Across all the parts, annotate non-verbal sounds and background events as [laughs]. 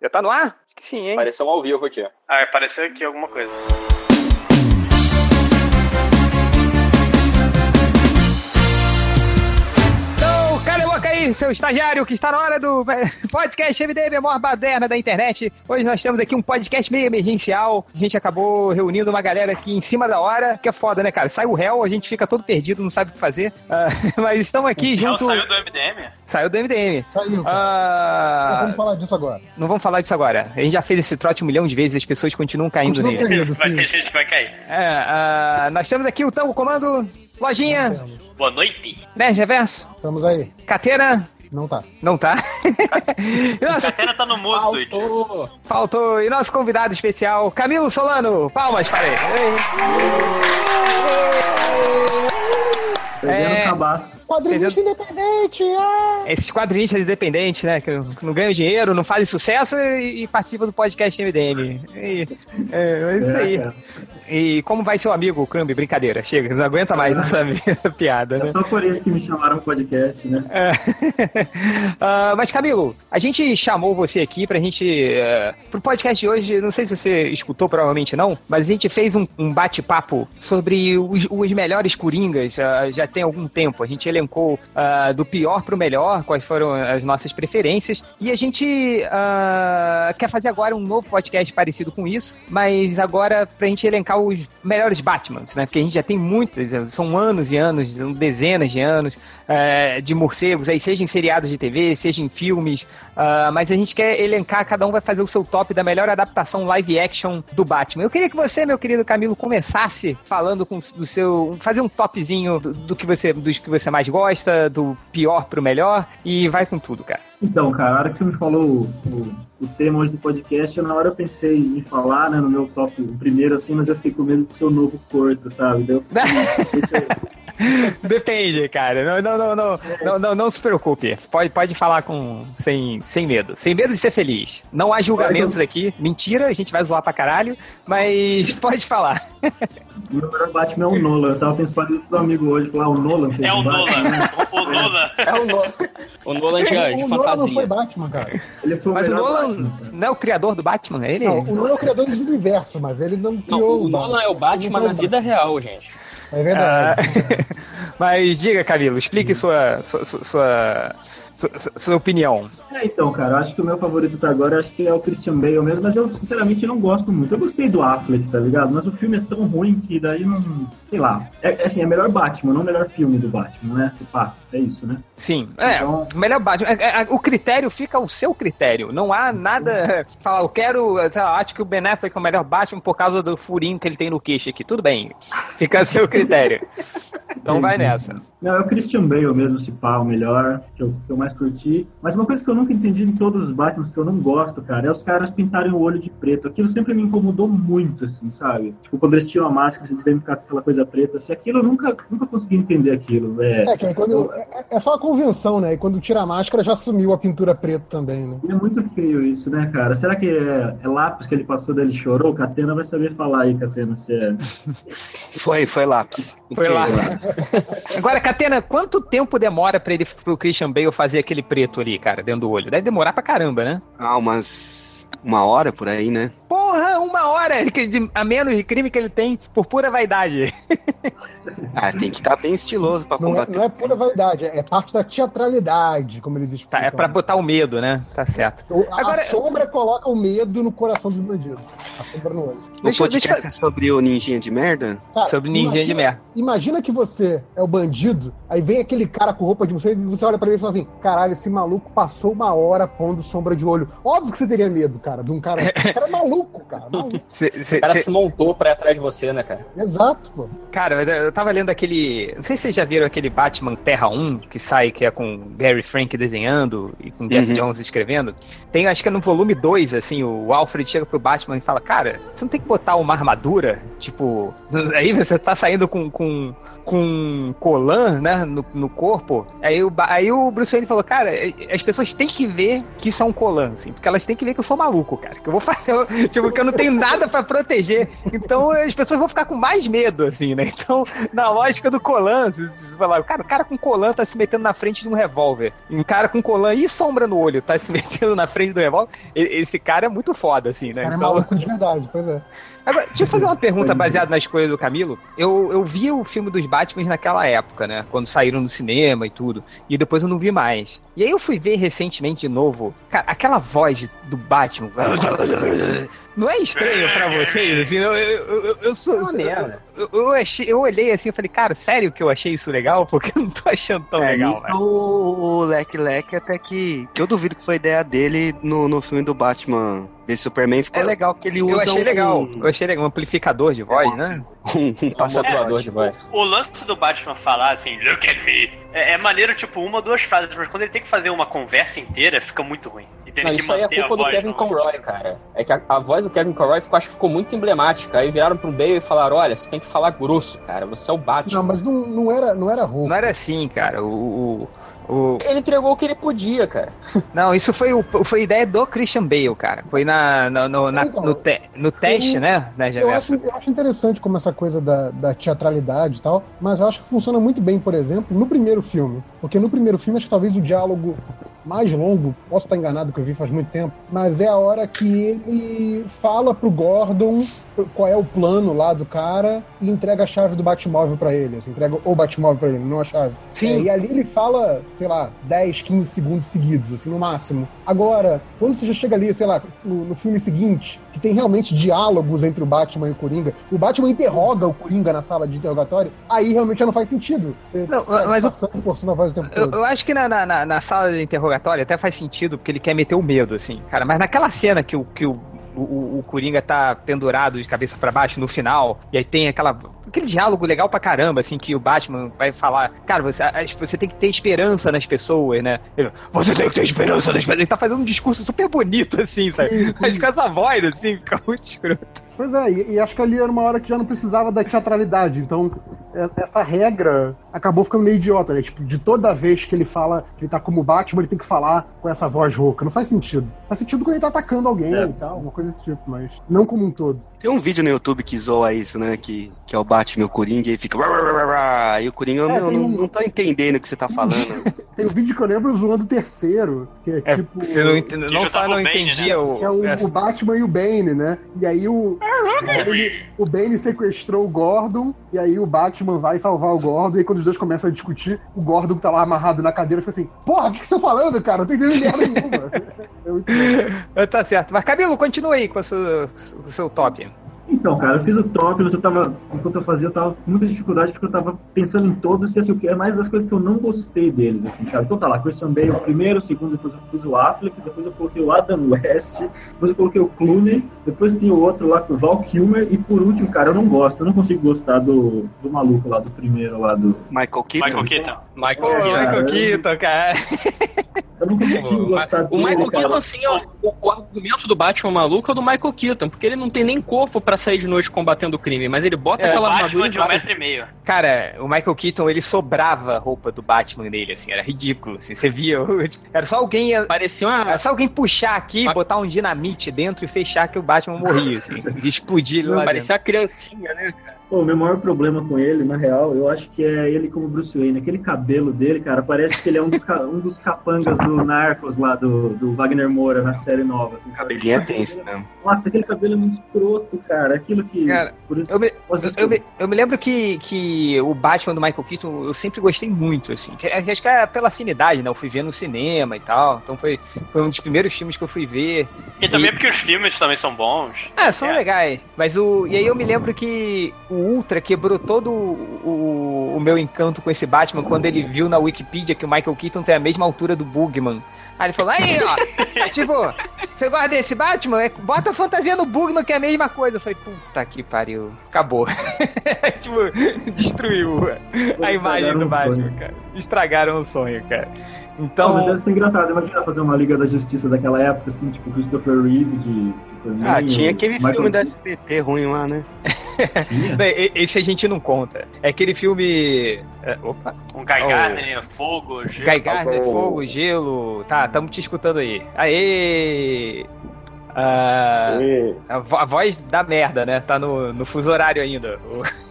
Já tá no ar? Acho que sim, hein? Apareceu um ao vivo aqui. Ah, apareceu aqui alguma coisa. Aí, seu estagiário, que está na hora do [laughs] podcast MDM, a maior baderna da internet. Hoje nós temos aqui um podcast meio emergencial. A gente acabou reunindo uma galera aqui em cima da hora, que é foda, né, cara? Sai o réu, a gente fica todo perdido, não sabe o que fazer. Ah, [laughs] mas estamos aqui Não, junto... saiu do MDM? Saiu do MDM. Saiu, cara. Ah, Vamos falar disso agora. Não vamos falar disso agora. A gente já fez esse trote um milhão de vezes, as pessoas continuam caindo Continua nele. correndo, Vai ter gente que vai cair. É, ah, nós temos aqui o Tango Comando, Lojinha, Boa noite. Nerd Reverso, Estamos aí. Catena, Não tá. não tá. [laughs] nosso, Catena tá no mudo, Dude. faltou, faltou. E nosso convidado especial, Camilo Solano. Palmas para ele. Perdendo É. cabaço. Quadrinista independente! Ah! Esses quadrinistas independentes, né? Que não ganham dinheiro, não fazem sucesso e, e participam do podcast MDM. E, é, é isso É, aí. cara. E como vai seu amigo, Crumb? Brincadeira, chega, não aguenta mais essa [laughs] piada, né? É só por isso que me chamaram podcast, né? É. [laughs] Ah, mas, Camilo, a gente chamou você aqui pra gente. Uh, pro podcast de hoje, não sei se você escutou, provavelmente não, mas a gente fez um, um bate-papo sobre os, os melhores coringas ah, já tem algum tempo. A gente elencou ah, do pior pro melhor, quais foram as nossas preferências, e a gente ah, quer fazer agora um novo podcast parecido com isso, mas agora pra gente elencar os melhores Batmans, né? Porque a gente já tem muitos, são anos e anos, são dezenas de anos é, de morcegos, aí seja em seriados de TV, seja em filmes, ah, mas a gente quer elencar, cada um vai fazer o seu top da melhor adaptação live action do Batman. Eu queria que você, meu querido Camilo, começasse falando com, do seu, fazer um topzinho do que você, dos que você mais gosta, do pior pro melhor, e vai com tudo, cara. Então, cara, a hora que você me falou o, o, tema hoje do podcast, eu, na hora eu pensei em falar, né, no meu top primeiro, assim, mas eu fiquei com medo de ser o novo corto, sabe? Daí eu fiquei, não sei se eu- [laughs] Depende, cara. Não, não, não, não, não, não, não se preocupe. Pode, pode falar com sem, sem medo. Sem medo de ser feliz. Não há julgamentos aqui. Mentira, a gente vai zoar pra caralho, mas [laughs] pode falar. o meu melhor Batman é o Nolan. Eu tava pensando isso pro amigo hoje, falar o Nolan fez É o Batman, Nolan. né? O, [laughs] o Nolan. É o, no... o Nolan de, de o Nolan não fantasia. foi Batman, cara. Ele foi o Mas o Nolan Batman, não é o criador do Batman, é ele? Não, o Nolan é o criador do universo, mas ele não Não, criou o Nolan é o Batman na vida real, gente. É verdade. Ah, [laughs] mas diga, Camilo, explique sua, sua, sua, sua, sua- opinião. É, então, cara, acho que o meu favorito até agora acho que é o Christian Bale mesmo, mas eu sinceramente não gosto muito. Eu gostei do Affleck, tá ligado? Mas o filme é tão ruim que daí não. Sei lá. É, é assim, é melhor Batman, não o melhor filme do Batman, né? Se pá, é isso, né? Sim, é, Então- melhor Batman. É, é, O critério fica o seu critério. Não há nada. [laughs] Falar, eu quero. Sei lá, acho que o Ben Affleck é o melhor Batman por causa do furinho que ele tem no queixo aqui. Tudo bem. Fica a seu critério. Então vai nessa. Não, é o Christian Bale mesmo, se pá, o melhor, que eu, que eu mais curti. Mas uma coisa que eu nunca entendi em todos os Batmans que eu não gosto, cara, é os caras pintarem o olho de preto. Aquilo sempre me incomodou muito, assim, sabe? Tipo, quando eles tiram a máscara, eles devem ficar com aquela coisa preta. Assim, aquilo eu nunca, nunca consegui entender aquilo. É, É, que quando, é, é só a convenção, né? E quando tira a máscara já sumiu a pintura preta também, né? É muito feio isso, né, cara? Será que é, é lápis que ele passou dele chorou? Catena vai saber falar aí, Catena, se é. [laughs] Foi, foi lápis. Foi lá. Ok. [laughs] Agora, Catena, quanto tempo demora pra ele pro Christian Bale fazer aquele preto ali, cara, dentro do olho? Deve demorar pra caramba, né? Ah, umas uma hora por aí, né? Porra, uma hora a menos de crime que ele tem por pura vaidade. [laughs] Ah, tem que estar bem estiloso pra Não é, combater. não é pura vaidade, é parte da teatralidade, como eles Tá, explicam. é pra botar o medo, né? Tá certo. O- a, Agora- a sombra coloca o medo no coração dos bandidos. A sombra no olho. O Deixa- podcast deixa- é sobre o ninjinha de merda? Cara, Sobre ninjinha de imagina- merda. Imagina que você é o bandido, aí vem aquele cara com roupa de você e você olha pra ele e fala assim: caralho, esse maluco passou uma hora pondo sombra de olho. Óbvio que você teria medo, cara, de um cara. [laughs] Esse cara é maluco, cara. Maluco. Cê- cê- O cara cê- se montou pra ir atrás de você, né, cara? Exato, pô. Cara, eu tava lendo aquele. Não sei se vocês já viram aquele Batman Terra 1 que sai, que é com Gary Frank desenhando e com Jeff Uhum. Jones escrevendo. Tem, acho que é no volume 2, assim, o Alfred chega pro Batman e fala: Cara, você não tem que botar uma armadura? Tipo, [laughs] aí você tá saindo com, com, com um colan, né, no, no corpo. Aí o, aí o Bruce Wayne falou: Cara, as pessoas têm que ver que isso é um colan, assim, porque elas têm que ver que eu sou maluco, cara. Que eu vou [laughs] fazer, tipo, que eu não tenho nada pra proteger. Então as pessoas vão ficar com mais medo, assim, né? Então na lógica do Colan, se- se você falar, cara, o cara com Colan tá se metendo na frente de um revólver. Um cara com Colan e sombra no olho tá se [laughs] metendo na frente do revólver. Esse cara é muito foda, assim, né? Cara, é Então- maluco de verdade, pois é. Agora, deixa eu fazer uma pergunta baseada na escolha do Camilo. Eu, eu vi o filme dos Batman naquela época, né? Quando saíram no cinema e tudo. E depois eu não vi mais. E aí eu fui ver recentemente de novo. Cara, aquela voz do Batman. [laughs] Não é estranho pra vocês? Assim, eu, eu, eu, eu sou. É. Eu, eu, achei- eu olhei assim e falei, cara, sério que eu achei isso legal? Porque eu não tô achando tão É, legal, isso o, o Leque Leque até que. Que eu duvido que foi ideia dele no, no filme do Batman Superman. Ficou É, legal que ele usa. Eu achei um, legal. Eu achei legal. Um amplificador de voz, né? Um, um É um passaporte. modulador de voz. O lance do Batman falar assim, look at me, é, é maneiro, tipo, uma ou duas frases, mas quando ele tem que fazer uma conversa inteira, fica muito ruim. Tem Não, isso aí é culpa do Kevin Conroy, cara. É que a, a voz do Kevin Conroy ficou, acho que ficou muito emblemática. Aí viraram pro Bale e falaram: olha, você tem que falar grosso, cara. Você é o Batman. Não, mas não, não era, não era roupa. Não era assim, cara. O. o, o- Ele entregou o que ele podia, cara. [laughs] Não, isso foi, o, foi ideia do Christian Bale, cara. Foi na, no, no, na- Então, no, te- no teste, eu- né? né Eu acho, eu acho interessante como essa coisa da, da teatralidade e tal, mas eu acho que funciona muito bem, por exemplo, no primeiro filme. Porque no primeiro filme, acho que talvez o diálogo mais longo, posso estar enganado que eu vi faz muito tempo, mas é a hora que ele fala pro Gordon qual é o plano lá do cara e entrega a chave do Batmóvel pra ele. Assim, entrega o Batmóvel pra ele, não a chave. Sim. É, e ali ele fala, sei lá, 10, 15 segundos seguidos, assim, no máximo. Agora, quando você já chega ali, sei lá, no, no filme seguinte, que tem realmente diálogos entre o Batman e o Coringa, o Batman interroga o Coringa na sala de interrogatório, aí realmente já não faz sentido. Você Não, tá mas o- passando, forçando a voz o tempo Eu, todo. eu acho que na, na- na sala de interrogatório até faz sentido, porque ele quer meter o medo, assim, cara. Mas naquela cena que o, que o, o, o Coringa tá pendurado de cabeça pra baixo no final, e aí tem aquela, aquele diálogo legal pra caramba, assim, que o Batman vai falar, cara, você, você tem que ter esperança nas pessoas, né? Ele, você tem que ter esperança nas pessoas. Ele tá fazendo um discurso super bonito, assim, sabe? Sim, sim. Mas com essa voz, assim, [laughs] fica muito escroto. Pois é, e, e acho que ali era uma hora que já não precisava da teatralidade. Então, é- essa regra acabou ficando meio idiota, né? Tipo, de toda vez que ele fala que ele tá como Batman, ele tem que falar com essa voz rouca. Não faz sentido. Faz sentido quando ele tá atacando alguém É. e tal, uma coisa desse tipo, mas não como um todo. Tem um vídeo no YouTube que zoa isso, né? Que, que é o Batman e o Coringa e fica. E o Coringa, É, meu, não, um- não tô entendendo o que você tá falando. [laughs] Tem um vídeo que eu lembro zoando o terceiro, que é, É, tipo. você não, ent- não não entendia né? o. Que é o, o Batman e o Bane, né? E aí o, ele- o Bane sequestrou o Gordon, e aí o Batman vai salvar o Gordon, e aí quando os dois começam a discutir, o Gordon que tá lá amarrado na cadeira fica assim, porra, o que que você tá falando, cara? Não tô entendendo merda nenhuma. [laughs] É muito bom. [laughs] Tá certo. Mas, Camilo, continua aí com o seu, com o seu top. Então, cara, eu fiz o top, mas eu tava, enquanto eu fazia, eu tava com muita dificuldade porque eu tava pensando em todos, e assim, o que é mais das coisas que eu não gostei deles, assim, cara. Então tá lá, Christian Bale o primeiro, o segundo, depois eu pus o Affleck, depois eu coloquei o Adam West, depois eu coloquei o Clooney, depois tem o outro lá com o Val Kilmer, e por último, cara, eu não gosto, eu não consigo gostar do, do maluco lá, do primeiro lá do... Michael Keaton. Michael Keaton. Michael Keaton. Michael Keaton, cara. [laughs] Eu não [laughs] consigo gostar O dele, Michael cara. Keaton, assim, é o, o- o argumento do Batman maluco é o do Michael Keaton, porque ele não tem nem corpo pra sair de noite combatendo o crime, mas ele bota É, aquela Batman armadura de um vai. metro e meio. Cara, o Michael Keaton, ele sobrava a roupa do Batman nele, assim, era ridículo, assim, você via, [laughs] era só alguém, Parecia uma. era só alguém puxar aqui, Mas- botar um dinamite dentro e fechar que o Batman morria, assim, [laughs] explodir ele lá dentro. Parecia uma criancinha, né, cara? Pô, o meu maior problema com ele, na real, eu acho que é ele como Bruce Wayne. Aquele cabelo dele, cara, parece que ele é um dos, um dos capangas do Narcos lá, do, do Wagner Moura, na série nova. Assim, cabelinho é tenso mesmo. Nossa, aquele cabelo é muito escroto, cara. Aquilo que. Cara, por isso, Eu me, eu, me, eu me lembro que, que o Batman do Michael Keaton eu sempre gostei muito, assim. que- Acho que é pela afinidade, né? Eu fui ver no cinema e tal. Então foi, foi um dos primeiros filmes que eu fui ver. E também E- porque os filmes também são bons. Ah, são É. legais. Mas o. E aí eu me lembro que o Ultra quebrou todo o, o meu encanto com esse Batman quando ele viu na Wikipedia que o Michael Keaton tem a mesma altura do Bugman. Aí ele falou, aí, ó, [laughs] tipo, você gosta desse Batman? É, Bota a fantasia no Bugman, que é a mesma coisa. Eu falei, puta que pariu. Acabou. [laughs] tipo, destruiu a imagem do Batman, sonho. cara. Estragaram o sonho, cara. Não, Então. mas deve ser engraçado. Imagina fazer uma Liga da Justiça daquela época, assim, tipo Christopher Reeve de. Ah, tinha aquele Michael filme da. SBT ruim lá, né? [laughs] Esse a gente não conta. É aquele filme. é, opa! Um Guy Oh. Gardner, fogo, gelo. Guy Gardner, Oh. fogo, gelo. Tá, tamo te escutando aí. Aê! Ah, a voz da merda, né? Tá no, no fuso horário ainda.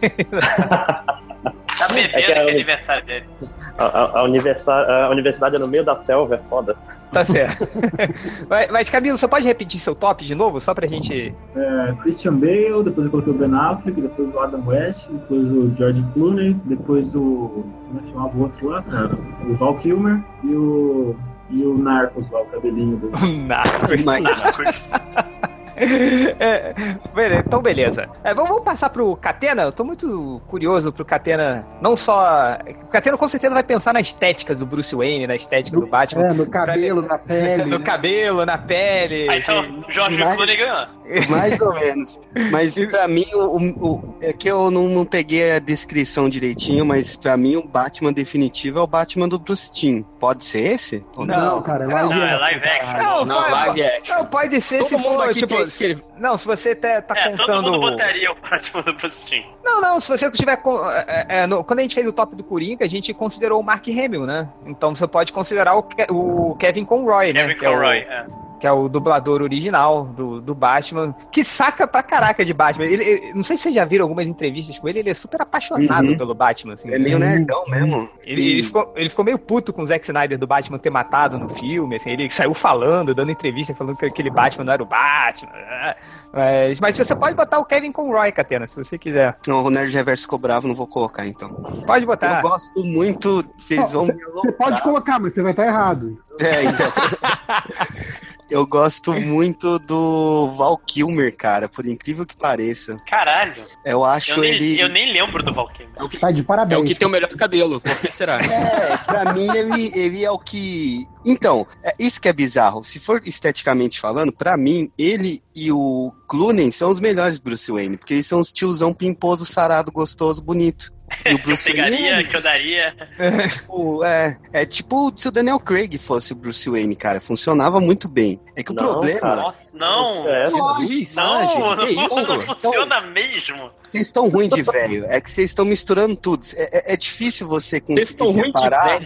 [laughs] [laughs] O- bebendo É que é aniversário dele. A, a, a universidade, a universidade é no meio da selva, é foda. Tá certo. [laughs] mas, mas, Camilo, você pode repetir seu top de novo, só pra gente. É, Christian Bale, depois eu coloquei o Ben Affleck, depois o Adam West, depois o George Clooney, depois o. Como é que chamava o outro lá? O Val Kilmer e o. E o Narcos lá, o cabelinho do. [laughs] Narcos. Mas- [laughs] [laughs] É, beleza, então, beleza. É, vamos, vamos passar pro Catena. Eu tô muito curioso pro Catena. Não só. O Catena com certeza vai pensar na estética do Bruce Wayne, na estética do Batman. É, no cabelo, na pele. [laughs] No né? cabelo, na pele. Ah, então, Jorge Mas-. Mais ou menos. Mas [laughs] pra mim, o, o- o- é que eu não, não peguei a descrição direitinho, mas pra mim o Batman definitivo é o Batman do Bruce Timm. Pode ser esse? Não? Não, cara, é Não, live Não, é action, live action. Não, Não, pode, live action. não, pode ser Todo se mundo for, aqui escrever. Não, se você tá, tá É, todo mundo contando. botaria o Batman do Bruce Timm. Não, não, se você tiver. com- é, é, no- quando a gente fez o top do Coringa, a gente considerou o Mark Hamill, né? Então você pode considerar o, Ke- o Kevin Conroy, né? Kevin que é o- Conroy. é. Que é o dublador original do, do Batman, que saca pra caraca de Batman. Ele, ele- não sei se vocês já viram algumas entrevistas com ele, ele é super apaixonado Uhum. pelo Batman. Assim, É meio nerdão mesmo. ele, ele ficou, ele ficou meio puto com o Zack Snyder do Batman ter matado no filme, assim, ele saiu falando, dando entrevista, falando que aquele Batman não era o Batman. né? Mas, mas você pode botar o Kevin Conroy, Catena, se você quiser. Não, o Nerd Reverso ficou bravo, não vou colocar então. Pode botar. Eu gosto muito. Vocês vão Você pode colocar, mas você vai estar errado. É, então. [laughs] Eu gosto muito do Val Kilmer, cara, por incrível que pareça. Caralho. Eu acho Eu nem, ele. eu nem lembro do Valkyrie. É o que, Tá de é parabéns. o que tem o melhor cabelo, por que será? [laughs] É, pra mim ele, ele é o que. Então, é isso que é bizarro. Se for esteticamente falando, pra mim, ele e o Clooney são os melhores Bruce Wayne, porque eles são os tiozão pimposo, sarado, gostoso, bonito. E o Que eu Bruce pegaria, Wayne, que eu daria. tipo, é, é tipo se o Daniel Craig fosse o Bruce Wayne, cara. Funcionava muito bem. É que o Não, problema. cara. Nossa, não. É, Lógico, Não, gente, não, isso? não funciona mesmo. Vocês estão ruins de velho. É que vocês estão misturando tudo. É, é- é difícil você conseguir ruim separar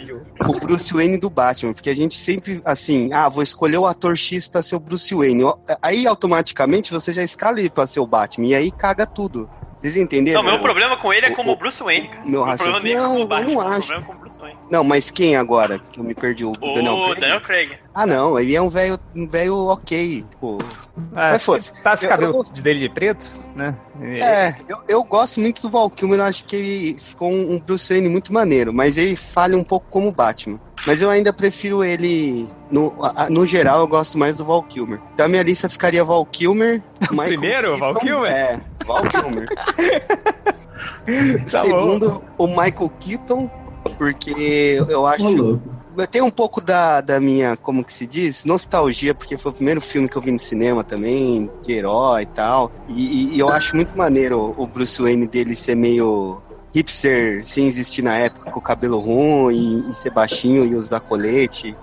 o Bruce Wayne do Batman, porque a gente sempre, assim, ah, vou escolher o ator X pra ser o Bruce Wayne. Aí, automaticamente, você já escala ele pra ser o Batman, e aí caga tudo. Vocês entenderam? Não, meu problema com ele é o- como o- Bruce Wayne, cara. meu é raciocínio- Não, Batman, eu não acho. problema é com o Bruce Wayne. Não, mas quem agora? Que eu me perdi, o, O Daniel Craig? Daniel Craig. Ah, não, ele é um velho um velho ok, tipo... Ah, Mas foda-se. Tá esse Eu- cabelo eu- dele de preto, né? É, eu, eu gosto muito do Val Kilmer, eu acho que ele ficou um, um Bruce Wayne muito maneiro, mas ele falha um pouco como Batman. Mas eu ainda prefiro ele. No, a- a- no geral, eu gosto mais do Val Kilmer. Da minha lista ficaria Val Kilmer. [laughs] Michael primeiro, Val Keaton, Kilmer? É, Val Kilmer. [laughs] Tá Segundo, o Michael Keaton, porque eu acho. Louco. Tem um pouco da, da minha, como que se diz? Nostalgia, porque foi o primeiro filme que eu vi no cinema também, de herói e tal. E, e- e eu acho muito maneiro o Bruce Wayne dele ser meio hipster, sem existir na época, com o cabelo ruim, e ser baixinho e usar colete.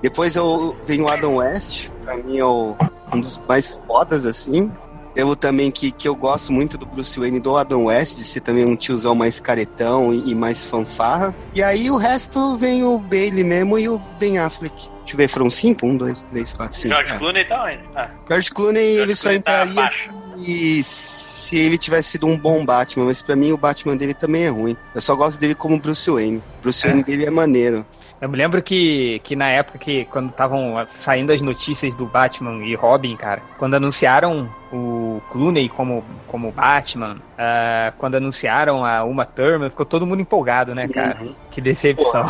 Depois eu venho o Adam West, pra mim é o- um dos mais fodas, assim. Eu também que, que eu gosto muito do Bruce Wayne do Adam West, de ser também um tiozão mais caretão e, e mais fanfarra. E aí o resto vem o Bailey mesmo e o Ben Affleck. Deixa eu ver, foram cinco? Um, dois, três, quatro, cinco. George É. Clooney tá onde? Ah, George Clooney, ele George só Clooney tá entraria abaixo. se, se ele tivesse sido um bom Batman, mas pra mim o Batman dele também é ruim. Eu só gosto dele como Bruce Wayne. Bruce Wayne dele é maneiro. Eu me lembro que, que na época que, quando estavam saindo as notícias do Batman e Robin, cara, quando anunciaram o Clooney como, como Batman, ah, quando anunciaram a Uma Thurman, ficou todo mundo empolgado, né, cara? Que decepção.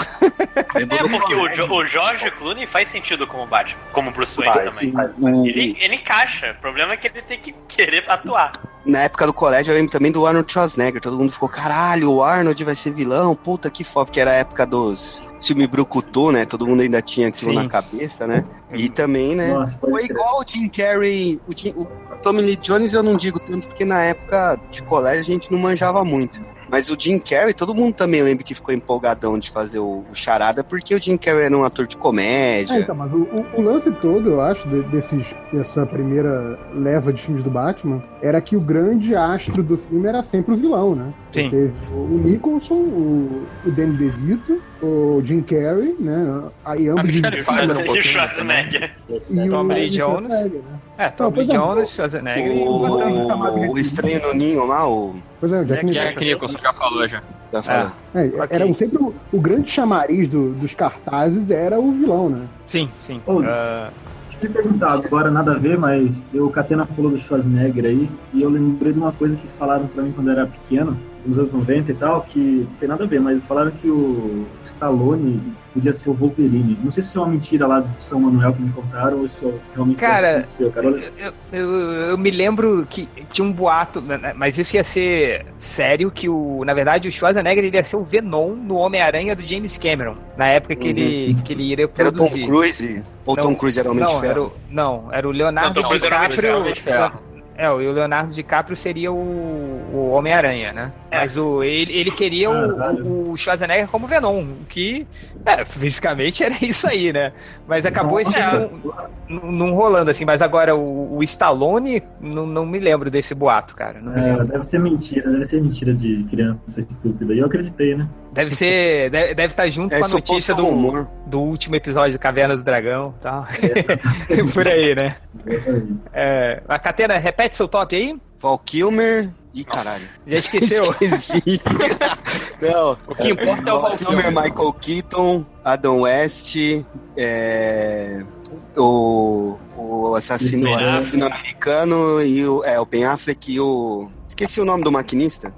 É, porque o, Jo- o George Clooney faz sentido como Batman, como Bruce Wayne Faz, também. faz. Ele, ele encaixa. O problema é que ele tem que querer atuar. Na época do colégio, eu lembro também do Arnold Schwarzenegger. Todo mundo ficou, caralho, o Arnold vai ser vilão, puta que foda, porque era a época dos filme Brucutu, né? Todo mundo ainda tinha aquilo Sim. na cabeça, né? E também, né? Nossa, Foi igual o Jim Carrey. O, Jim- o Tommy Lee Jones eu não digo tanto, porque na época de colégio a gente não manjava muito. Mas o Jim Carrey, todo mundo também lembra que ficou empolgadão de fazer o, o Charada, porque o Jim Carrey era um ator de É, comédia. então, mas o, o- o lance todo, eu acho, de- desses, dessa primeira leva de filmes do Batman, era que o grande astro do filme era sempre o vilão, né? Sim. Teve o Nicholson, o, o Danny DeVito, o Jim Carrey, né? Aí A ambos Michelle E o Pfeiffer um e o Schwarzenegger. e Tom o Lee o Jones. Né? É, Tom Lee é, Jones, Schwarzenegger e o. O, o Estranho no Ninho lá, o. Pois é, o Jack Jack Nicholson. Já falou já. Tá falando. É, Ok. Era sempre o, o grande chamariz do- dos cartazes era o vilão, né? Sim, sim. Ô, Ah, eu te perguntar, agora nada a ver, mas eu, o Catena falou do Schwarzenegger aí, e eu lembrei de uma coisa que falaram pra mim quando eu era pequeno, nos anos 90 e tal, que não tem nada a ver, mas falaram que o Stallone podia ser o Wolverine. Não sei se isso é uma mentira lá de São Manuel que me contaram, ou isso realmente Cara, aconteceu, cara. Olha- eu, eu, eu me lembro que tinha um boato, né, mas isso ia ser sério, que o, na verdade o Schwarzenegger ia ser o Venom no Homem-Aranha do James Cameron, na época que, ele, que ele iria Era o Tom produzir. Cruise? Ou Não, Tom Cruise era o Homem de Não, Ferro? era o, não, era o Leonardo Não, Cruise era o Homem de DiCaprio. Ferro, Homem de Ferro. É, o Leonardo DiCaprio seria o, o Homem-Aranha, né? É. Mas o, ele, ele queria o, Caralho. o Schwarzenegger como Venom, o que é, fisicamente [laughs] era isso aí, né? Mas acabou esse não, rolando assim. Mas agora o, o Stallone, não, não me lembro desse boato, cara. É, deve ser mentira, deve ser mentira de criança estúpida. E eu acreditei, né? Deve ser. Deve, deve estar junto É com a notícia do, rumor. do último episódio do Caverna do Dragão e tal. [laughs] Por aí, né? É, a Catena, repete seu top aí? Val Kilmer. Ih, caralho. Já esqueceu? [laughs] Esqueci. Não. O que importa é o Val Kilmer. Michael Keaton, Adam West, é, o, o assassino, Ben assassino americano e o, é, o Ben Affleck e o. Esqueci o nome do maquinista.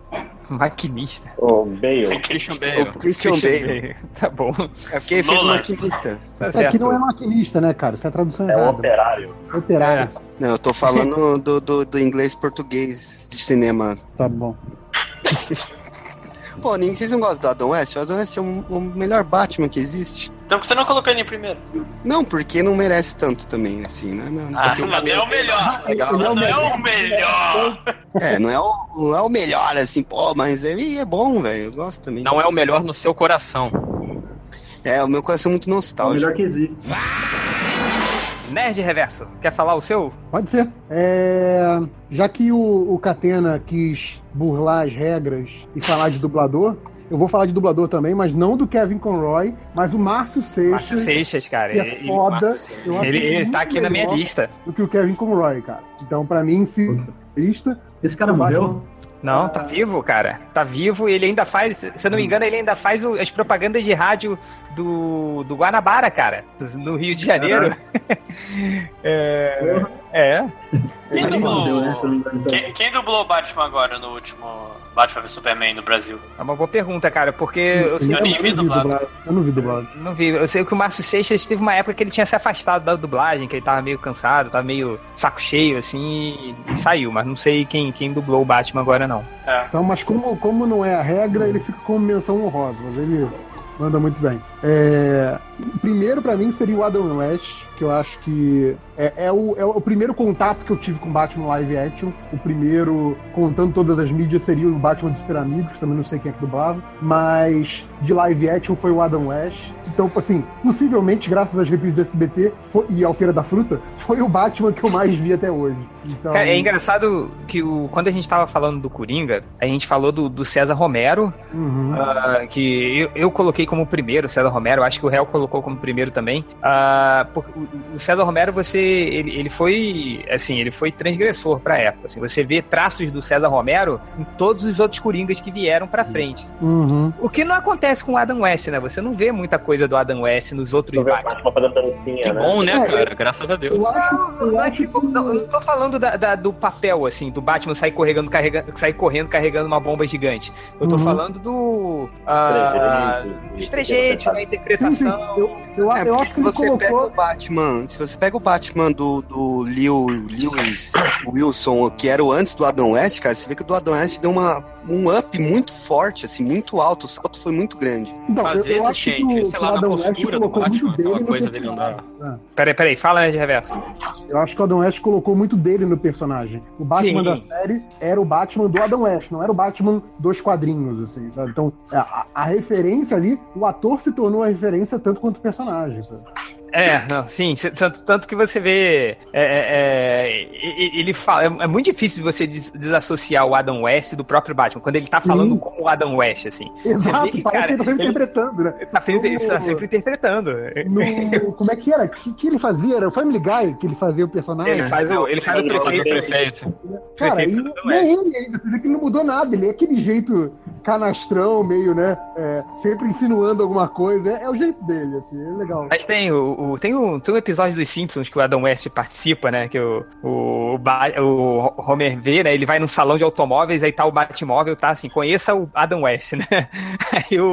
Maquinista. O Bale. [laughs] Christian Bale. O Christian Bale. [laughs] Tá bom. É porque ele fez Nolan. maquinista. Tá É certo. que não é maquinista, né, cara? Isso é tradução É errada. operário. Operário. É. Não, eu tô falando [laughs] do, do, do inglês português de cinema. Tá bom. Pô, ninguém, vocês não gostam do Adam West? O Adam West é o, o melhor Batman que existe. Então por que você não colocou ele em primeiro? Não, porque não merece tanto também, assim, né? Não, Ah, Porque o não é o melhor. Legal. Ele é o Não é o melhor. É, não é o, não é o melhor, assim, pô, mas ele é bom, velho. Eu gosto também. Não é o melhor no seu coração. É, o meu coração é muito É o nostálgico. melhor que existe. Nerd Reverso, quer falar o seu? Pode ser. É, Já que o, o Catena quis burlar as regras e falar de dublador, eu vou falar de dublador também, mas não do Kevin Conroy, mas o Márcio Márcio Seixas. Seixas, cara. que é Ele, foda. Ele, ele tá aqui na minha lista. Do que o Kevin Conroy, cara. Então, pra mim, se lista. Esse cara morreu? Não, tá vivo, cara. Tá vivo e ele ainda faz, se eu não me engano, ele ainda faz o- as propagandas de rádio do, do Guanabara, cara. do- No Rio de Janeiro. [laughs] é. É. Quem dublou, né? Então. quem, quem dublou o Batman agora no último Batman vs Superman no Brasil? É uma boa pergunta, cara, porque eu, Eu, eu nem não vi dublado. dublado. Eu não vi dublado. não vi. Eu sei que o Márcio Seixas teve uma época que ele tinha se afastado da dublagem, que ele tava meio cansado, tava meio saco cheio, assim, e, saiu. Mas não sei quem, quem dublou o Batman agora, não. Então, mas como, como não é a regra, ele fica como menção honrosa, mas ele manda muito bem. É, primeiro pra mim seria o Adam West, que eu acho que é, é o, é o primeiro contato que eu tive com Batman live action. O primeiro, contando todas as mídias, seria o Batman dos Super Amigos, também não sei quem é que dublava, mas de live action foi o Adam West. Então, assim, possivelmente, graças às reprises do SBT foi- e ao Feira da Fruta, foi o Batman que eu mais vi até hoje. Então, Cara, é engraçado que o, quando a gente tava falando do Coringa, a gente falou do, do César Romero, uhum. ah, que eu, eu coloquei como primeiro, o César Romero, acho que o Réu colocou como primeiro também. Ah, porque o, César Romero, você, ele, ele foi, assim, ele foi transgressor pra época. Assim, você vê traços do César Romero em todos os outros Coringas que vieram pra frente. Uhum. O que não acontece com o Adam West, né? Você não vê muita coisa do Adam West nos outros Batman. Batman fazendo dancinha, Que né? bom, né, É, cara? Graças a Deus. Eu acho, Não, eu não é acho tipo, que- não, eu tô falando da- da- do papel, assim, do Batman sair correndo, carregando, sair correndo carregando uma bomba gigante. Eu tô Uhum. falando do. ah, dos trejeitos, né? Sim, sim. Interpretação. Eu, eu, É, eu acho que você pega o colocou. Batman, se você pega o Batman do, do Liu, Lewis Wilson, que era o antes do Adam West, cara, você vê que o do Adam West deu uma, um up muito forte, assim, muito alto, o salto foi muito grande. Então, Às eu- eu vezes, que gente, o- sei lá, na Adam West postura do colocou muito Batman, aquela coisa dele andar. É. Peraí, peraí, fala, né, de reverso. Eu acho que o Adam West colocou muito dele no personagem. O Batman Sim. da série era o Batman do Adam West, não era o Batman dos quadrinhos, assim, sabe? Então, a, a referência ali, o ator se tornou a referência tanto quanto o personagem, sabe? É, não, sim, tanto, tanto que você vê. é, é, é, ele fala. É, é muito difícil você des- desassociar o Adam West do próprio Batman, quando ele tá falando Sim. como o Adam West, assim. Exato, vê que, parece cara, que ele tá sempre ele- interpretando, né? Ele tá, pens- ele tá No- sempre interpretando. No, como é que era? O que, que ele fazia? Era o Family Guy que ele fazia o personagem? Ele faz o, ele faz o Ele faz o prefeito. prefeito. Cara, prefeito e não é ele ainda, você vê que ele não mudou nada, ele é aquele jeito canastrão, meio, né? é, sempre insinuando alguma coisa. É, é o jeito dele, assim, é legal. Mas tem o, o- tem, um, tem um episódio dos Simpsons que o Adam West participa, né? Que o, o, o Homer vê, né? Ele vai num salão de automóveis, aí tá o Batmóvel, tá assim, conheça o Adam West, [laughs] né? Aí o,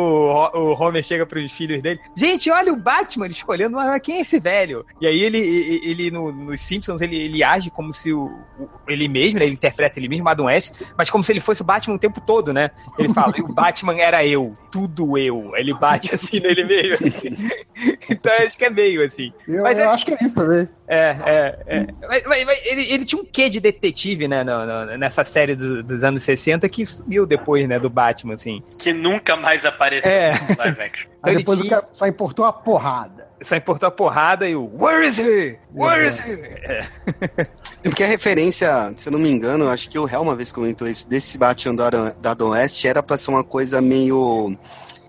o Homer chega pros filhos dele, gente, olha o Batman, ele olhando, mas quem é esse velho? E aí ele, ele, no, nos Simpsons, ele, ele age como se o, ele mesmo, né? Ele interpreta ele mesmo, o Adam West, mas como se ele fosse o Batman o tempo todo, né? Ele fala, o Batman era eu, tudo eu. Ele bate assim nele mesmo. assim. [laughs] Então acho que é meio assim. Eu, Mas eu é- acho que é isso também. É, é, é. Mas, mas- mas ele, ele tinha um quê de detetive, né, no- no- nessa série do- dos anos 60 que sumiu depois, né, do Batman, assim. Que nunca mais apareceu É. no live action. Aí ele depois o tinha- cara só importou a porrada. Só importou a porrada e o Where is he? Where is he? É. É Porque a referência, se eu não me engano, acho que o Hell uma vez comentou isso, desse Batman do Adam, da Adam West era pra ser uma coisa meio.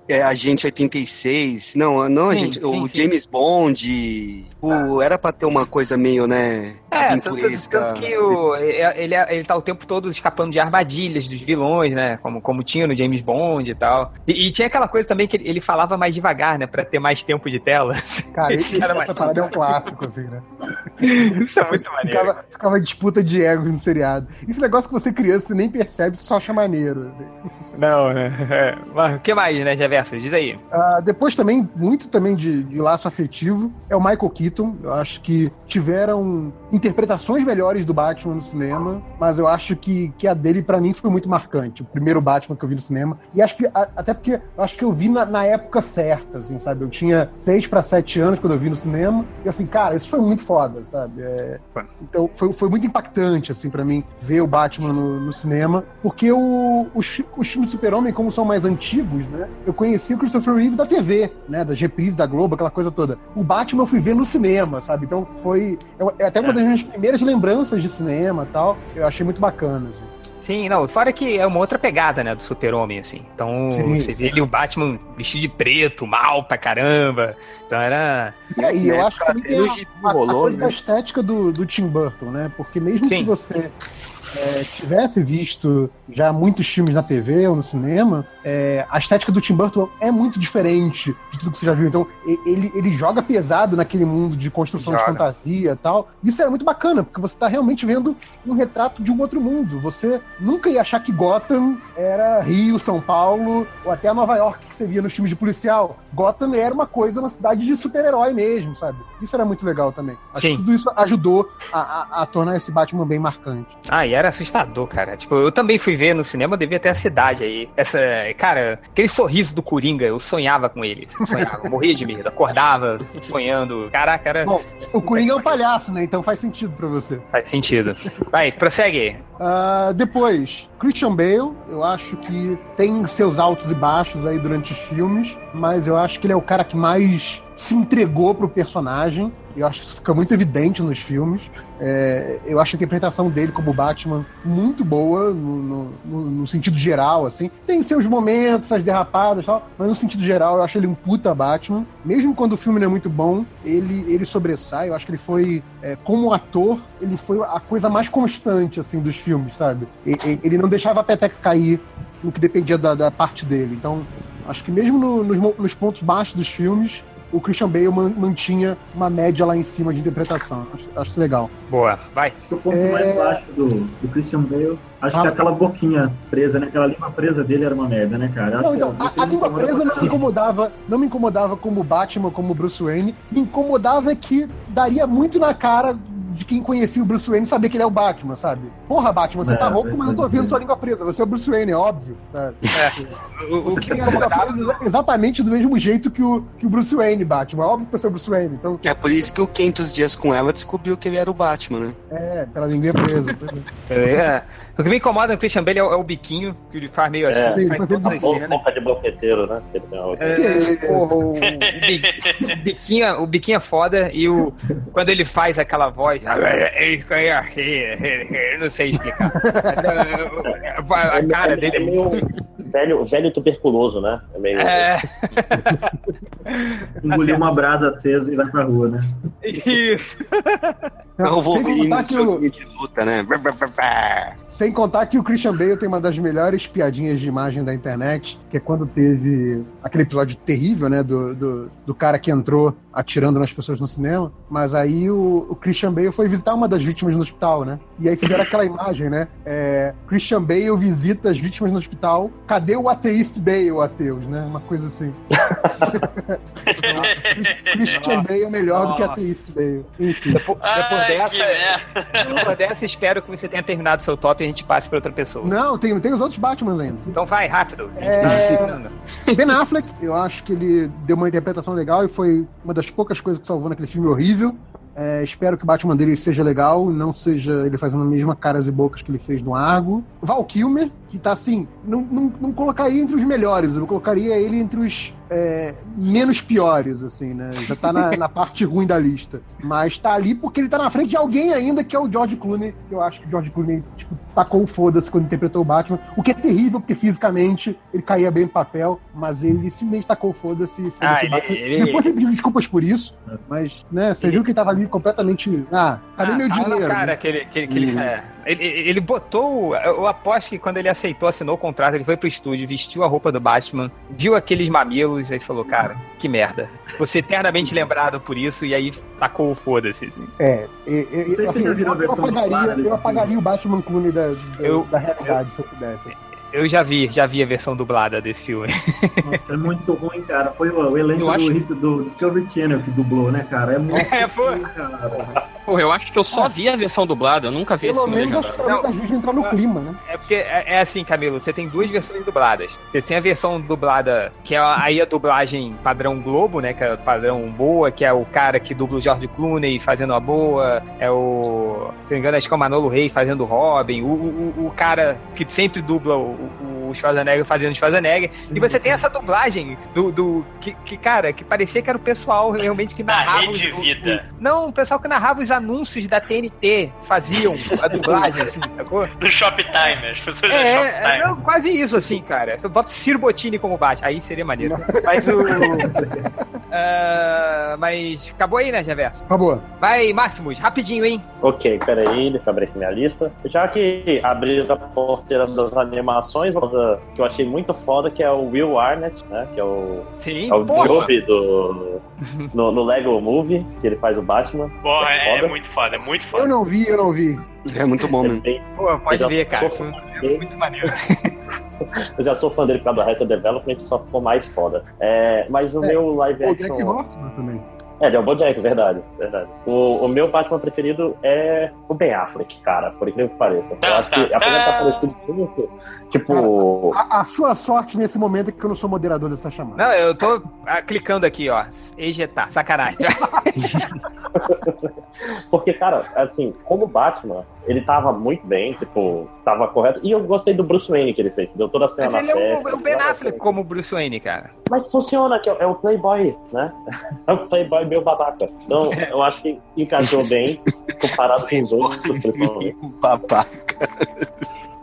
É, Agente 86. Não, não Sim, agente, sim, o sim. James Bond. O, era pra ter uma coisa meio, né? É, tanto, tanto que o, ele, ele tá o tempo todo escapando de armadilhas dos vilões, né? Como, como tinha no James Bond e tal. E, e tinha aquela coisa também que ele, ele falava mais devagar, né? Pra ter mais tempo de tela. [laughs] Cara, esse, essa parada é um clássico, assim, né? [laughs] Isso é muito maneiro. Ficava, ficava disputa de egos no seriado. Esse negócio que você criança, você nem percebe, você só acha maneiro. assim. Não, né? É. Mas o que mais, né, Geverso? Diz aí. Ah, depois também, muito também de, de laço afetivo, é o Michael Keaton. Eu acho que tiveram interpretações melhores do Batman no cinema, mas eu acho que, que a dele, pra mim, foi muito marcante. O primeiro Batman que eu vi no cinema. E acho que, a- até porque, eu acho que eu vi na, na época certa, assim, sabe? Eu tinha seis pra sete anos quando eu vi no cinema, e assim, cara, isso foi muito foda, sabe? É, então, foi, foi muito impactante, assim, pra mim, ver o Batman no, no cinema, porque o, os, os filmes do Super-Homem, como são mais antigos, né? Eu conheci o Christopher Reeve da TV, né? Das reprises da Globo, aquela coisa toda. O Batman eu fui ver no cinema, sabe? Então foi. É, é até uma das minhas primeiras lembranças de cinema e tal. Eu achei muito bacana. assim. Sim, não, fora que é uma outra pegada, né, do super-homem, assim. Então, Sim. você vê ele, o Batman vestido de preto, mal pra caramba. Então era... E aí, eu É, acho que no a, a- a rolou, coisa né? da estética do, do Tim Burton, né? Porque mesmo Sim. que você é, tivesse visto já muitos filmes na TV ou no cinema, é, a estética do Tim Burton é muito diferente de tudo que você já viu. Então, ele, ele joga pesado naquele mundo de construção de Joga. fantasia e tal. Isso é muito bacana, porque você tá realmente vendo um retrato de um outro mundo. Você nunca ia achar que Gotham era Rio, São Paulo, ou até Nova York que você via nos filmes de policial. Gotham era uma coisa, uma cidade de super-herói mesmo, sabe? Isso era muito legal também. Acho Sim. que tudo isso ajudou a, a- a tornar esse Batman bem marcante. Ah, e era assustador, cara. Tipo, eu também fui ver no cinema, devia ter a cidade aí. Essa, cara, aquele sorriso do Coringa, eu sonhava com ele. Sonhava, morria de medo, acordava sonhando. Caraca, era... Bom, o Coringa é um palhaço, né? Então faz sentido pra você. Faz sentido. Vai, prossegue. Ah, depois, Christian Bale, eu acho que tem seus altos e baixos aí durante os filmes, mas eu acho que ele é o cara que mais se entregou pro personagem. Eu acho que isso fica muito evidente nos filmes. É, eu acho a interpretação dele como Batman muito boa, no, no- no- sentido geral, assim. Tem seus momentos, as derrapadas e tal, mas no sentido geral eu acho ele um puta Batman. Mesmo quando o filme não é muito bom, ele, ele sobressai. Eu acho que ele foi, é, como ator, ele foi a coisa mais constante, assim, dos filmes, sabe? Ele não deixava a peteca cair no que dependia da, da parte dele. Então, acho que mesmo no- nos, nos pontos baixos dos filmes, o Christian Bale man- mantinha uma média lá em cima de interpretação. Acho, acho legal. Boa, vai. O ponto É. mais baixo do, do Christian Bale, acho Ah. que aquela boquinha presa, né? Aquela língua presa dele era uma merda, né, cara? Acho Não, que então, a, a língua presa não me incomodava, não me incomodava como Batman, como Bruce Wayne. Me incomodava é que daria muito na cara de quem conhecia o Bruce Wayne saber que ele é o Batman, sabe? Porra, Batman, você É, tá rouco, mas eu tô vendo sua língua presa. Você é o Bruce Wayne, é óbvio. sabe? O, o Você que tem a língua presa exa- exatamente do mesmo jeito que o, que o Bruce Wayne, Batman. É óbvio que você é o Bruce Wayne. Então, É por isso que o 500 Dias com ela descobriu que ele era o Batman, né? é, pela língua presa. É. [laughs] O que me incomoda no Christian Bale é o, é o biquinho, que ele faz meio assim, É. faz Sim, todas as Ou cenas. boca de boqueteiro, né? Ele É, porra, o, o bi- o biquinho, o biquinho é foda e o, quando ele faz aquela voz, eu não sei explicar. Mas, é, a, a cara Ele dele é meio velho, velho tuberculoso, né? É meio... é. Engoliu uma brasa acesa e vai pra rua, né? Isso. É o Wolverine de luta, né? Sem contar que o Christian Bale tem uma das melhores piadinhas de imagem da internet, que é quando teve aquele episódio terrível, né, do, do, do cara que entrou atirando nas pessoas no cinema, mas aí o, o Christian Bale foi visitar uma das vítimas no hospital, né, e aí fizeram aquela imagem, né, é, Christian Bale visita as vítimas no hospital, cadê o ateísta Bale, o ateus, né, uma coisa assim. [laughs] Christian Bale é melhor do que Nossa. ateísta Bale. Enfim. Depois, depois Ai, dessa, depois dessa, espero que você tenha terminado seu top gente passe para outra pessoa. Não, tem, tem os outros Batmans ainda. Então vai, rápido. A É. tá. Ben Affleck, eu acho que ele deu uma interpretação legal e foi uma das poucas coisas que salvou naquele filme horrível. É, espero que o Batman dele seja legal, não seja ele fazendo a mesma caras e bocas que ele fez no Argo. Val Kilmer, que tá assim, não, não, não colocaria entre os melhores, eu colocaria ele entre os é, menos piores, assim, né? Já tá na, [laughs] na parte ruim da lista. Mas tá ali porque ele tá na frente de alguém ainda, que é o George Clooney. Eu acho que o George Clooney, tipo, tacou o foda-se quando interpretou o Batman. O que é terrível, porque fisicamente ele caía bem no papel, mas ele simplesmente tacou o foda-se e Ah, foda-se o ele- Batman. ele- Depois ele pediu desculpas por isso, mas, né, você viu que ele tava ali completamente. Ah, cadê Ah, meu ah, dinheiro? cara, que ele, que, ele- que ele, Uhum. é, ele, ele botou. Eu aposto que quando ele aceitou, assinou o contrato, ele foi pro estúdio, vestiu a roupa do Batman, viu aqueles mamilos, aí falou, cara, que merda. Você eternamente lembrado por isso, e aí tacou o foda-se. Assim. É, e- e- se assim, viu a eu, versão apagaria, eu apagaria o Batman Clooney da, da, Eu- da realidade se eu pudesse. assim. Eu já vi, já vi a versão dublada desse filme. Nossa, é muito ruim, cara. Foi o, o elenco Eu do, acho- do Discovery Channel que dublou, né, cara? É muito [laughs] É, pô. ruim, cara. Pô, eu acho que eu só vi a versão dublada, eu nunca vi esse Pelo filme menos acho que talvez ajude a entrar no clima, né? É porque é, é assim, Camilo, você tem duas versões dubladas. Você tem a versão dublada, que é a- aí a dublagem padrão Globo, né? Que é padrão boa, que é o cara que dubla o George Clooney fazendo a boa, é o. Se não me engano, acho que é o Manolo Rey fazendo o Robin, o, o, o cara que sempre dubla o, o, o Schwarzenegger fazendo o Schwarzenegger. E você tem essa dublagem do. do que, que, cara, que parecia que era o pessoal realmente que narrava. Rede os- Vida. Não, o pessoal que narrava os anúncios da TNT faziam a [laughs] dublagem, assim, sacou? Do Shoptime, as pessoas do É, é, não, quase isso, assim, cara. Você bota o Ciro Bottini como bate, aí seria maneiro. Mas o. [laughs] Ah, mas acabou aí, né, Reverso? Acabou. Vai, Máximos, rapidinho, hein? Ok, peraí, deixa eu abrir aqui minha lista. Já que abri a porteira das animações, uma coisa que eu achei muito foda, que é o Will Arnett, né? Que é o, Sim, é o. Job do, no, no Lego Movie, que ele faz o Batman. Porra, é, foda. muito foda, é muito Eu foda. não vi, eu não vi. É muito bom mesmo. Tem- Pô, pode Eu ver, cara. é muito maneiro. [laughs] Eu já sou fã dele por causa do Arrested Development, só ficou mais foda. É, mas o É, meu live O action... Jack Horseman também. É, ele é o Bojack, verdade, verdade. O, o meu Batman preferido é o Ben Affleck, cara, por incrível que pareça. Eu Tá, acho que, tá, apesar de tá. estar parecido muito, tipo... A, a sua sorte nesse momento é que eu não sou moderador dessa chamada. Não, eu tô ah, clicando aqui, ó. Ejetar, sacanagem. [laughs] Porque, cara, assim, como Batman, ele tava muito bem, tipo, tava correto. E eu gostei do Bruce Wayne que ele fez, deu toda a cena Mas na ele é festa. o, o Ben Affleck como Bruce Wayne, cara. Mas funciona, que é, é o Playboy, né? [laughs] É o Playboy meio babaca. Então, eu acho que encaixou bem, [laughs] comparado com os outros, principalmente. Babaca.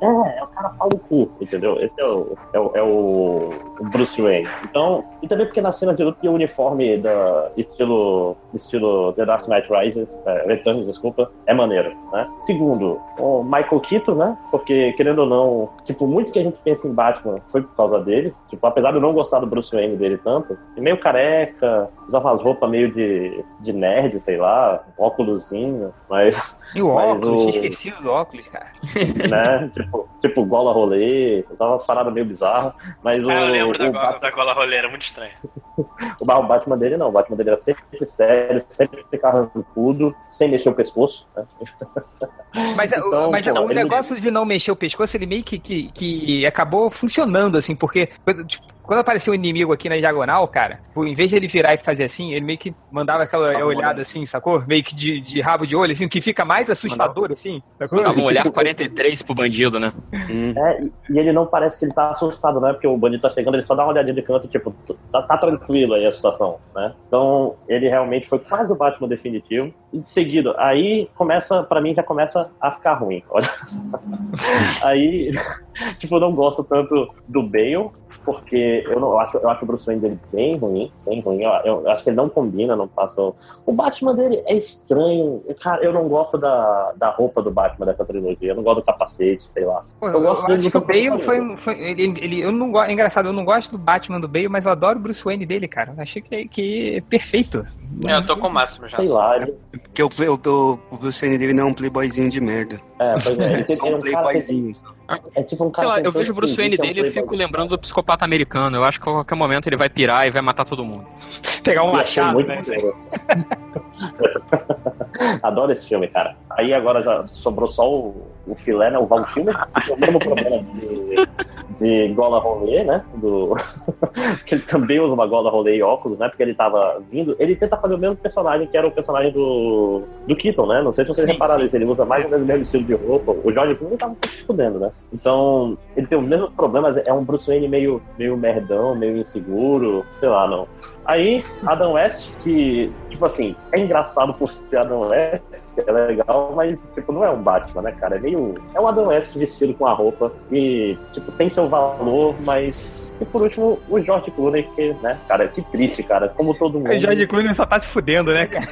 É, é o cara pau no cu, entendeu? Esse é o, é o, é o o Bruce Wayne. Então, e também porque na cena de luta tem o uniforme da estilo, estilo The Dark Knight Rises, é, Returns, desculpa, é maneiro, né? Segundo, o Michael Keaton, né? Porque, querendo ou não, tipo, muito que a gente pensa em Batman foi por causa dele. Tipo, apesar de eu não gostar do Bruce Wayne dele tanto, meio careca, usava umas roupas meio de, de nerd, sei lá, óculosinho, mas E o [laughs] Mas óculos, o- esqueci os óculos, cara. [laughs] né? tipo, [laughs] tipo gola rolê, usava umas paradas meio bizarras, mas o, Ah, eu lembro da o, gola, Bat- da gola roleira, muito estranho. [laughs] o Ba- o Batman dele não, o Batman dele era sempre sério, sempre carrancudo, sem mexer o pescoço, né? [laughs] Mas, o- Então, mas pô, o ele- negócio de não mexer o pescoço, ele meio que, que, que acabou funcionando, assim, porque tipo, quando apareceu um inimigo aqui na diagonal, cara, em vez de ele virar e fazer assim, ele meio que mandava aquela olhada assim, sacou? Meio que de, de rabo de olho, assim, o que fica mais assustador, assim, sacou? Dava um olhar 43 pro bandido, né? Hum. É, e- e ele não parece que ele tá assustado, né? Porque o bandido tá chegando, ele só dá uma olhadinha de canto, tipo, tá, tá tranquilo aí a situação, né? Então, ele realmente foi quase o Batman definitivo. E de seguido, aí começa, pra mim, já começa a ficar ruim. Olha. [laughs] aí, [laughs] tipo, eu não gosto tanto do Bale, porque eu não eu acho, eu acho o Bruce Wayne dele bem ruim, bem ruim. Eu, eu acho que ele não combina, não passa. O Batman dele é estranho. Cara, eu não gosto da, da roupa do Batman dessa trilogia. Eu não gosto do capacete, sei lá. Pô, Eu eu, gosto dele acho do que o Bale foi, foi ele, ele- eu não gosto, é engraçado, eu não gosto do Batman do Bale, mas eu adoro o Bruce Wayne dele, cara. Eu achei que, que é perfeito. É, eu tô com o máximo já. Sei lá, ele, Porque o, o, o Bruce Wayne dele não é um playboyzinho de merda. é, pois é, ele, [laughs] tem, Só ele é um um cara playboyzinho. É tipo um Sei cara lá, que eu vejo o Bruce Wayne é um dele e fico playboy. lembrando do psicopata americano. Eu acho que a qualquer momento ele vai pirar e vai matar todo mundo. [laughs] Pegar um machado, né? [laughs] Adoro esse filme, cara. Aí agora já sobrou só o, o filé, né? O Val Kilmer. que tem o mesmo problema de, de gola rolê, né? Do... [laughs] que ele também usa uma gola rolê e óculos, né? Porque ele tava vindo. Ele tenta fazer o mesmo personagem que era o personagem do, do Keaton, né? Não sei se vocês Sim, repararam sim. isso. Ele usa mais ou menos o mesmo estilo de roupa. O George Clooney tava se fudendo, né? Então, ele tem os mesmos problemas. É um Bruce Wayne meio, meio merdão, meio inseguro. Sei lá, não. Aí, Adam West, que, tipo assim, é engraçado por ser Adam West, é legal, mas, tipo, não é um Batman, né, cara? É meio. É um Adam West vestido com a roupa e, tipo, tem seu valor, mas. E por último, o George Clooney, que, né, cara, que triste, cara. Como todo mundo. O George Clooney só tá se fudendo, né, cara?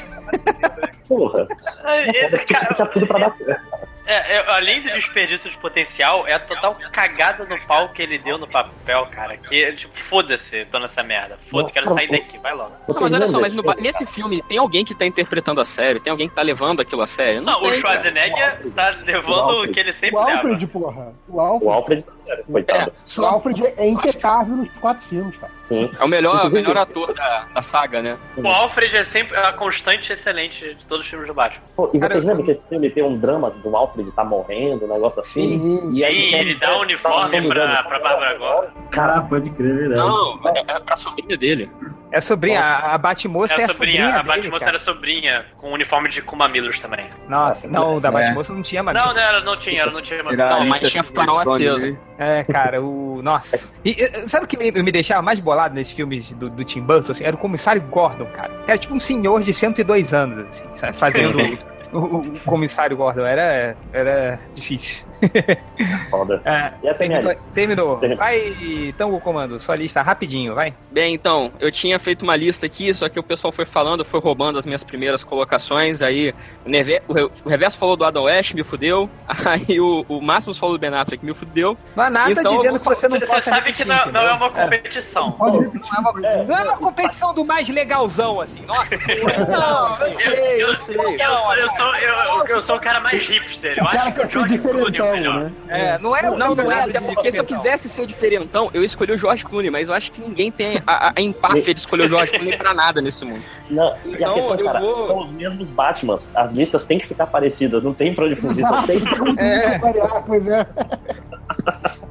Porra. Cara, Tinha tudo pra dar certo. É, é, além do desperdício de potencial, é a total cagada no pau que ele deu no papel, cara. Que, tipo, foda-se, tô nessa merda. Foda-se, quero Cara, sair daqui, vai logo. Não, mas olha só, mas no nesse filme tem alguém que tá interpretando a sério, tem alguém que tá levando aquilo a sério. Não, Não, o tem, cara. Schwarzenegger tá levando o que ele sempre O leva. Alfred, porra. O O Alfred, Alfred, É, coitado. o só, Alfred é impecável nos quatro filmes, cara. Sim. é o melhor, melhor ator da, da saga, né? O Alfred é sempre a constante excelente de todos os filmes do Batman. Pô, e Cara, vocês lembram que esse filme tem um drama do Alfred tá morrendo, um negócio assim? Sim. E aí, Sim, ele dá o uniforme pra, pra Bárbara Gordon. Cara, pode crer, verdade. Não, é, é pra sobrinha dele. É a sobrinha, a, a Batmoça é, É a sobrinha, a Batmoça era sobrinha, com o uniforme de Kumamilos também. Nossa, não, da É. Batmoça não tinha mais. Não, não, ela não tinha, ela não tinha mais. Não, mas tinha farol aceso. né? É, cara, o. Nossa. E, e, sabe o que me, me deixava mais bolado nesses filmes do, do Tim Burton? Assim, era o comissário Gordon, cara. Era tipo um senhor de 102 anos, assim, sabe? Fazendo [laughs] o, o- comissário Gordon. Era, era difícil. [laughs] Foda. É, E essa é terminou, terminou. Terminou. Vai, então, o comando, sua lista rapidinho, vai. Bem, então, eu tinha feito uma lista aqui, só que o pessoal foi falando, foi roubando as minhas primeiras colocações, aí o, Neve- o Re- o Reverso falou do Adam West, me fudeu, [laughs] aí o, o Máximos falou do Ben Affleck, me fudeu. Mas nada Então, dizendo eu que você não Você sabe que repetir, não, não é entendeu? uma competição. Pode repetir. Não é uma- Não é uma competição do mais legalzão, assim. Nossa, [laughs] não, eu sei, eu sei. Eu, eu sou, eu, eu sou o cara mais hipster. Eu O cara acho que o ser George Clooney é o melhor. né? É, não é Não, não, é, nada até de porque se eu quisesse ser diferentão, eu escolhi o George Clooney, mas eu acho que ninguém tem a, a, empáfia de escolher o George [laughs] Clooney pra nada nesse mundo. Não, e a Então, questão, eu cara, vou- são os mesmos Batmans. As listas têm que ficar parecidas, não tem pra onde fugir. Só tem... É. Variar, pois é.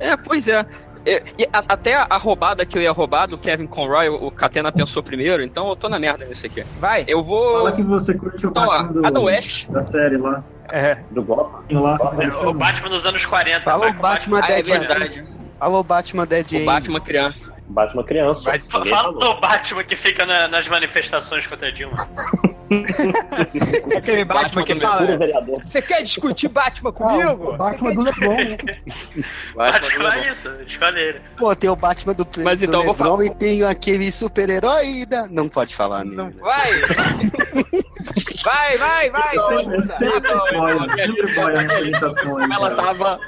É, pois é. A- até a roubada que eu ia roubar do Kevin Conroy, o Catena pensou primeiro, então eu tô na merda nisso aqui. Vai. Eu vou. Fala que você curte o Então, Batman do, Adam West. da série lá. É. do Gotham. lá. O Batman dos anos 40. Fala o com Batman Ah, é Dead verdade. Alô, Batman Dead O. Batman criança. Batman criança. Fala do Batman que fica na- nas manifestações contra a Dilma. [laughs] [laughs] Aquele Batman Batman que fala. Vereador. Você quer discutir Batman Ah, comigo? o [laughs] Batman do Lebron, né? Batman é isso, escolhe ele. Pô, tem o Batman do, Mas do então eu vou Lebron falar- e tem aquele super-herói da... Não pode falar nele. Não vai! [laughs] vai, vai, vai! Sem sempre boy, sempre boy a apresentação aí, Como ela tava.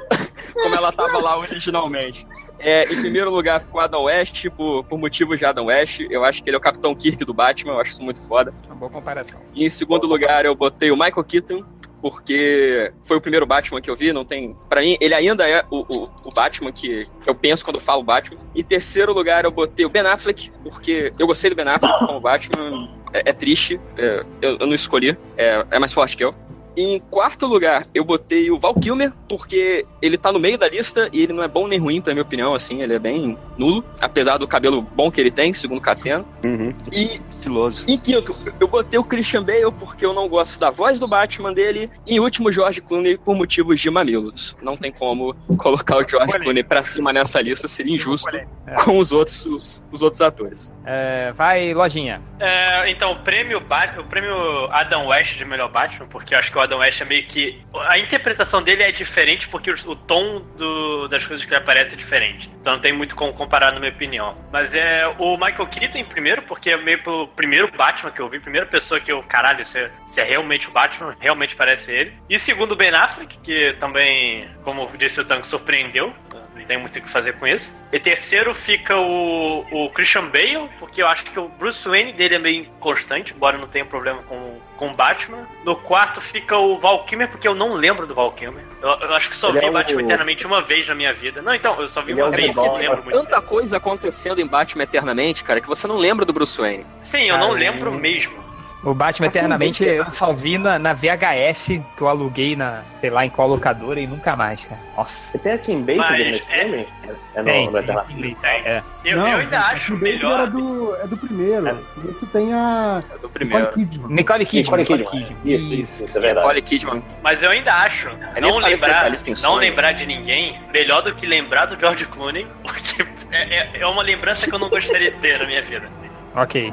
Como ela tava lá originalmente. É, em primeiro lugar, com o Adam West, por, por motivos de Adam West. Eu acho que ele é o Capitão Kirk do Batman, eu acho isso muito foda. Uma boa comparação. E em segundo lugar, eu botei o Michael Keaton porque foi o primeiro Batman que eu vi, não tem. Pra mim, ele ainda é o, o, o Batman que eu penso quando falo Batman. Em terceiro lugar, eu botei o Ben Affleck, porque eu gostei do Ben Affleck como Batman. É, é triste, é, eu, eu não escolhi, é, é mais forte que eu. Em quarto lugar, eu botei o Val Kilmer, porque ele tá no meio da lista e ele não é bom nem ruim, na minha opinião, assim, ele é bem nulo, apesar do cabelo bom que ele tem, segundo o Catena. Uhum. E Estiloso. em quinto, eu botei o Christian Bale porque eu não gosto da voz do Batman dele. E em último, George Clooney por motivos de mamilos. Não tem como colocar o George. Clooney pra cima nessa lista, seria injusto. É. com os outros, os, os outros atores. É, vai, lojinha. É, então, o prêmio, o prêmio Adam West de melhor Batman, porque eu acho que o Adam West é meio que. A interpretação dele é diferente porque o, tom do- das coisas que ele aparece é diferente. Então não tem muito como comparar, na minha opinião. Mas é o Michael Keaton em primeiro, porque é meio pelo primeiro Batman que eu vi, primeira pessoa que eu, caralho, é, isso é realmente o Batman, realmente parece ele. E segundo, Ben Affleck, que também, como disse o Tango, surpreendeu. Não tem muito o que fazer com isso. E terceiro fica o, o Christian Bale, porque eu acho que o Bruce Wayne dele é meio inconstante, embora eu não tenha problema com, com o Batman. No quarto fica o Val Kilmer, porque eu não lembro do Val Kilmer. Eu, eu acho que só Ele vi é o- Batman eternamente uma vez na minha vida. Não, então, eu só vi Ele é uma o vez, que eu não lembro muito. Tanta coisa acontecendo em Batman Eternamente, cara, que você não lembra do Bruce Wayne. Sim, eu não Cara, lembro mesmo. O Batman Eternamente eu só vi na, na VHS que eu aluguei na, sei lá, em qual locadora e nunca mais, cara. Nossa. Você tem a Kim Basinger Mas nesse é- filme? É no, Tem, no tem, tem, é. Eu, Não, eu ainda acho melhor. É do, é do primeiro. Esse tem a. É do primeiro. Nicole Kidman. Nicole Kidman. Nicole Kidman. Isso, isso, isso é verdade. Nicole Kidman. Mas eu ainda acho É não lembrar, não lembrar de ninguém melhor do que lembrar do George Clooney, [laughs] porque é, é- é uma lembrança que eu não gostaria de ter na minha vida. Ok.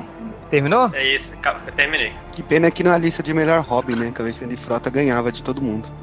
Terminou? É isso, eu terminei. Que pena que na lista de melhor hobby, né? Que a Alexandre Frota ganhava de todo mundo. [laughs]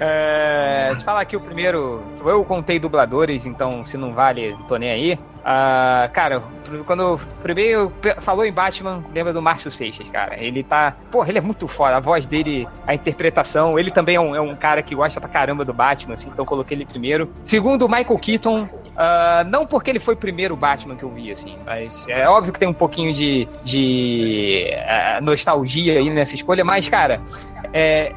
É, te falar aqui o primeiro. Eu contei dubladores, então se não vale, tô nem aí. Ah, cara, quando o primeiro falou em Batman, lembra do Márcio Seixas, cara. Ele tá. Porra, ele é muito foda. A voz dele, a interpretação. Ele também é um, é um cara que gosta pra caramba do Batman, assim, então eu coloquei ele primeiro. Segundo, o Michael Keaton. Ah, não porque ele foi o primeiro Batman que eu vi, assim, mas é óbvio que tem um pouquinho de, de ah, nostalgia aí nessa escolha, mas, cara, é,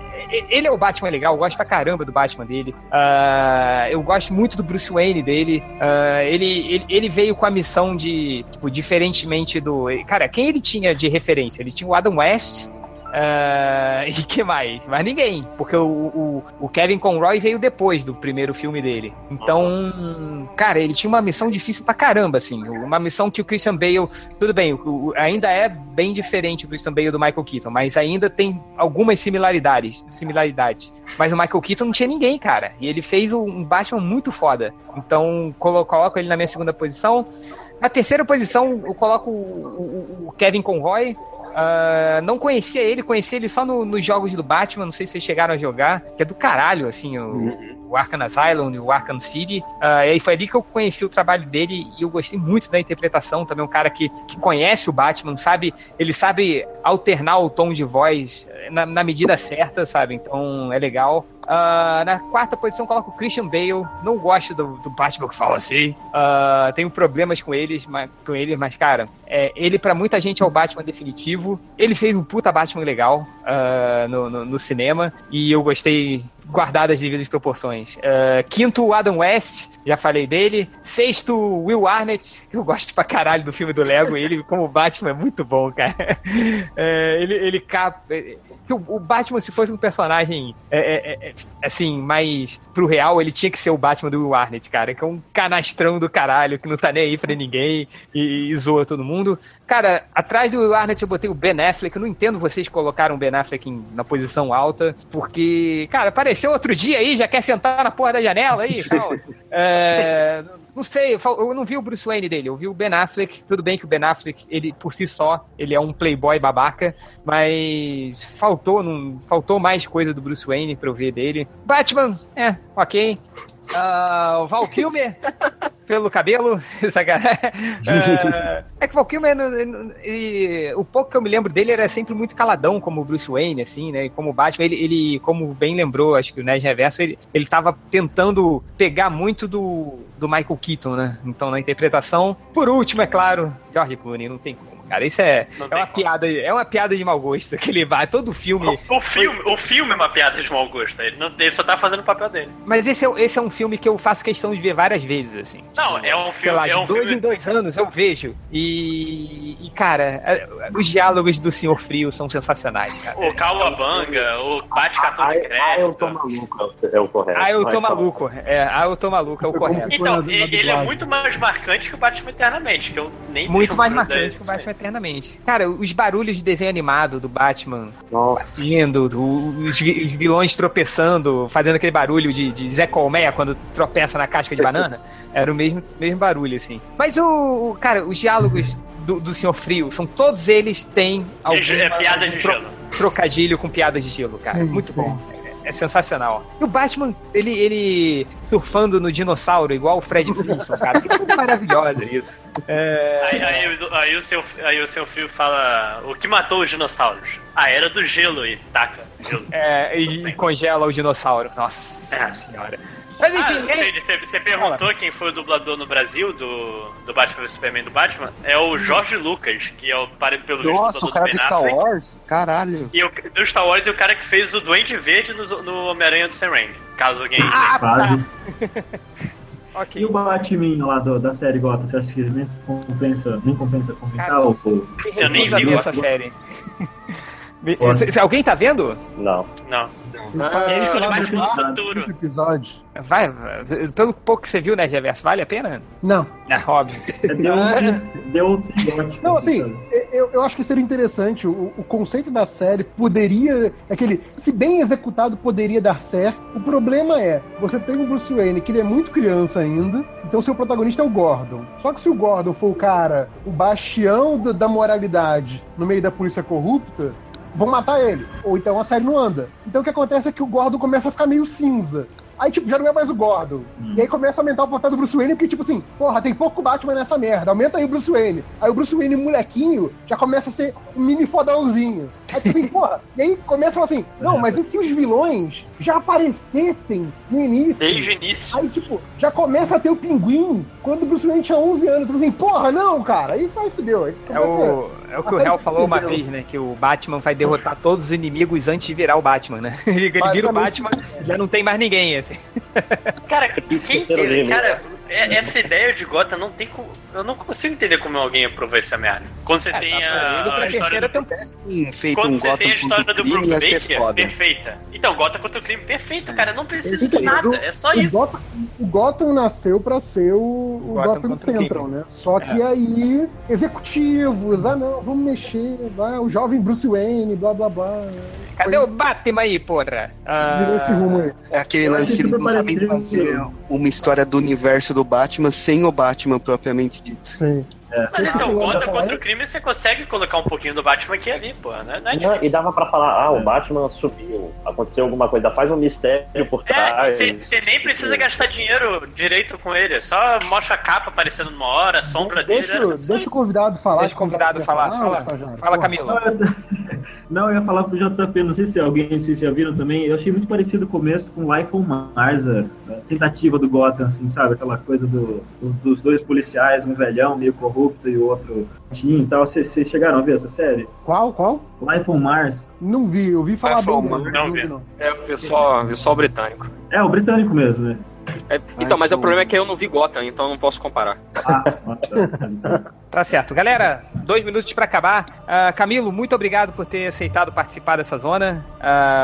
ele é o Batman legal, eu gosto pra caramba do Batman dele. Ah, eu gosto muito do Bruce Wayne dele. Ah, ele, ele, ele veio com a missão de, tipo, diferentemente do. Cara, quem ele tinha de referência? Ele tinha o Adam West. Ah, [laughs] e que mais? Mas ninguém, porque o, o, o Kevin Conroy veio depois do primeiro filme dele. Então, cara, ele tinha uma missão difícil pra caramba, assim. Uma missão que o Christian Bale tudo bem, o- ainda é bem diferente o Christian Bale do Michael Keaton, mas ainda tem algumas similaridades, similaridades. Mas o Michael Keaton não tinha ninguém, cara. E ele fez um Batman muito foda. Então, colo- coloco ele na minha segunda posição. Na terceira posição, eu coloco o, o- o Kevin Conroy. Ah, não conhecia ele, conheci ele só no- nos jogos do Batman, não sei se vocês chegaram a jogar, que é do caralho, assim, o, o Arkham Asylum o Arkham City. Ah, e foi ali que eu conheci o trabalho dele e eu gostei muito da interpretação. Também um cara que, que conhece o Batman, sabe? Ele sabe alternar o tom de voz eh, na, na medida certa, sabe? Então é legal. Ah, na quarta posição coloco o Christian Bale. Não gosto do, do Batman que fala assim. Ah, tenho problemas com eles, mas, com ele, mas cara, é, ele pra muita gente é o Batman definitivo. Ele fez um puta Batman legal ah, no, no, no cinema e eu gostei guardado as devidas proporções. Ah, quinto, Adam West, já falei dele. Sexto, Will Arnett, que eu gosto pra caralho do filme do Lego. Ele, como Batman, é muito bom, cara. [laughs] É, ele, ele. Que o, o Batman, se fosse um personagem é, é, é, assim, mais pro real, ele tinha que ser o Batman do Will Arnett, cara, que é um canastrão do caralho, que não tá nem aí pra ninguém e, e zoa todo mundo. Cara, atrás do Will Arnett eu botei o Ben Affleck. Eu não entendo vocês colocaram o Ben Affleck em- na posição alta, porque, cara, apareceu outro dia aí, já quer sentar na porra da janela aí, [laughs] tal. É, não sei, eu não vi o Bruce Wayne dele, eu vi o Ben Affleck. Tudo bem que o Ben Affleck, ele por si só, ele é um playboy babaca, mas faltou, não, faltou mais coisa do Bruce Wayne pra eu ver dele. Batman, é, ok. O Val Kilmer, [laughs] pelo cabelo, [laughs] sacanagem. Ah, é que o Val Kilmer, ele- o pouco que eu me lembro dele era sempre muito caladão, como o Bruce Wayne, assim, né? E como o Batman, ele, ele, como bem lembrou, acho que o Nerd Reverso, ele, ele tava tentando pegar muito do, do Michael Keaton, né? Então, na interpretação. Por último, é claro, George Clooney, não tem como. Cara. Isso é, Não é uma como. piada, é uma piada de mau gosto. Aquele vai, todo filme. O, o filme, o filme é uma piada de mau gosto. Ele, não, ele só tá fazendo o papel dele. Mas esse é, esse é um filme que eu faço questão de ver várias vezes, assim. Não, é um Sei filme. lá, é de um dois filme em dois anos eu vejo. E, e, cara, é- os diálogos do Senhor Frio são sensacionais, cara. O Cauabanga, o Bate Cartão de Ah, eu tô Crédito. maluco, é o correto. Ah, eu tô fala. maluco. É, ah, eu tô maluco, é o Foi correto. Então, ele ele é muito mais marcante que o Batman Eternamente, que eu nem Muito mais marcante que o. Batman Eternamente. Cara, os barulhos de desenho animado do Batman Nossa. batendo, o- os, vi- os vilões tropeçando, fazendo aquele barulho de, de Zé Colmeia quando tropeça na casca de banana, [laughs] era o mesmo, mesmo barulho, assim. Mas o, cara, os diálogos do, do Senhor Frio, são todos eles têm algum É piada de tro- gelo. trocadilho com piadas de gelo, cara. Sim, Muito bom. É, é sensacional. E o Batman, ele, ele surfando no dinossauro, igual o Fred Flintstone, cara. Que coisa maravilhosa isso. É, Aí, aí, o- aí o seu, aí o seu filho fala: O que matou os dinossauros? A era do gelo e taca gelo. é, e congela o dinossauro. Nossa É. senhora. Mas Ah, enfim, é- Shane, você- você perguntou quem foi o dublador no Brasil do, do Batman vs Superman do Batman? É o Jorge Lucas, que é o pare- pelo visto, Nossa, o dublador cara Ben do Star. Wars? Caralho. E o, do Star Wars e o cara que fez o Duende Verde no, no Homem-Aranha do Sam Raimi. Caso alguém. Ah, Quase. [laughs] ok. E o Batman lá do- da série Gotham, você acha que nem compensa, nem compensa comentar? Cara, ou, ou- Eu nem vi o- essa série. Se- se alguém tá vendo? Não. Não. Ah, Ele futuro. episódios. Vai, vai, pelo pouco que você viu, né, Reverso, vale a pena? Não. É, óbvio. Deu um deu um Não, assim, eu, eu acho que seria interessante. O, o conceito da série poderia. Aquele. Se bem executado, poderia dar certo. O problema é, você tem um Bruce Wayne que ele é muito criança ainda. Então seu protagonista é o Gordon. Só que se o Gordon for o cara, o bastião da, da moralidade no meio da polícia corrupta. Vão matar ele. Ou então a série não anda. Então o que acontece é que o Gordon começa a ficar meio cinza. Aí, tipo, já não é mais o Gordon. Hum. E aí começa a aumentar o papel do Bruce Wayne, porque, tipo assim, porra, tem pouco Batman nessa merda, aumenta aí o Bruce Wayne. Aí o Bruce Wayne, molequinho, já começa a ser um mini fodãozinho. Aí, tipo assim, porra, e aí começa a falar assim, não, mas e se os vilões já aparecessem no início? Desde o início. Aí, tipo, já começa a ter o pinguim quando o Bruce Wayne tinha 11 anos. Tipo assim, porra, não, cara. Aí faz fudeu. Aí É o, é o que o Hell série falou uma vez, né? Que o Batman vai derrotar todos os inimigos antes de virar o Batman, né? [laughs] Ele vira o. Batman, já não tem mais ninguém, assim. Cara, quem Terceiro tem, livro. cara, é- essa ideia de Gotham não tem como. Eu não consigo entender como alguém aprovou essa merda. Quando você É, tem tá a, a história terceira do. Sim, feito Quando um você Gotham tem a história do Bruce Baker, foda. perfeita. Então, Gotham contra o crime, perfeito, cara. Não precisa de Então, nada, o- é só o isso. Gotham, o Gotham nasceu pra ser o, o Gotham Gotham, Central, né? Só que aí, executivos, ah não, vamos mexer, vai, o jovem Bruce Wayne, blá blá blá. Cadê o Batman aí, porra? Ah, esse rumo aí. É aquele Eu lance que não super sabem fazer uma história do universo do Batman sem o Batman propriamente dito. Sim. Mas então, falou, contra né? o crime você consegue colocar um pouquinho do Batman aqui e ali, pô. Não é, não é Não, e difícil. dava pra falar, ah, o Batman subiu, aconteceu alguma coisa, faz um mistério por É, trás. você nem precisa gastar dinheiro direito com ele. Só mostra a capa aparecendo numa hora, a sombra Deixa, dele. é só deixa o convidado falar. Deixa o convidado falar. ou Fala, fala Pô, Camilo. Não, eu ia falar pro JP, não sei se alguém, vocês já viram também, eu achei muito parecido o começo com Life on Mars, a, tentativa do Gotham, assim, sabe? Aquela coisa do, do- dos dois policiais, um velhão meio corrupto e o outro tinha e tal. Vocês chegaram a ver essa série? Qual, qual? Life on Mars. Não vi, eu vi falar Vai, bem. Foma. dele, Não vi, não. É, eu vi só, vi só o britânico. É, o britânico mesmo, né? É, então, mas o problema é que eu não vi Gotham, então eu não posso comparar. Ah, [laughs] tá, certo. Galera, dois minutos pra acabar. Ah, Camilo, muito obrigado por ter aceitado participar dessa zona.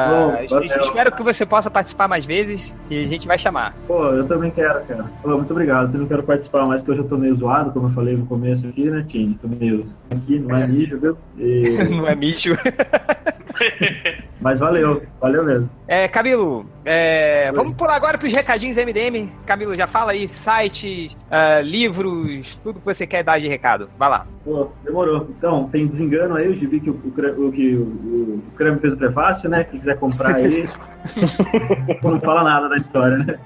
Bom, valeu. espero que você possa participar mais vezes e a gente vai chamar. Pô, eu também quero, cara. Pô, muito obrigado. Eu não quero participar mais, que hoje eu tô meio zoado, como eu falei no começo aqui, né, Tim? Tô meio aqui, não é mijo, viu? E- [laughs] Não é bicho. [laughs] Mas valeu, valeu mesmo. É, Camilo, é, vamos pular agora pros recadinhos MDM. Camilo, já fala aí, sites, ah, livros, tudo que você quer dar de recado. Vai lá. Pô, demorou. Então, tem desengano aí, eu já vi que o, o, que o, o Creme fez o prefácio, né? Quem quiser comprar aí. [laughs] não fala nada da história, né?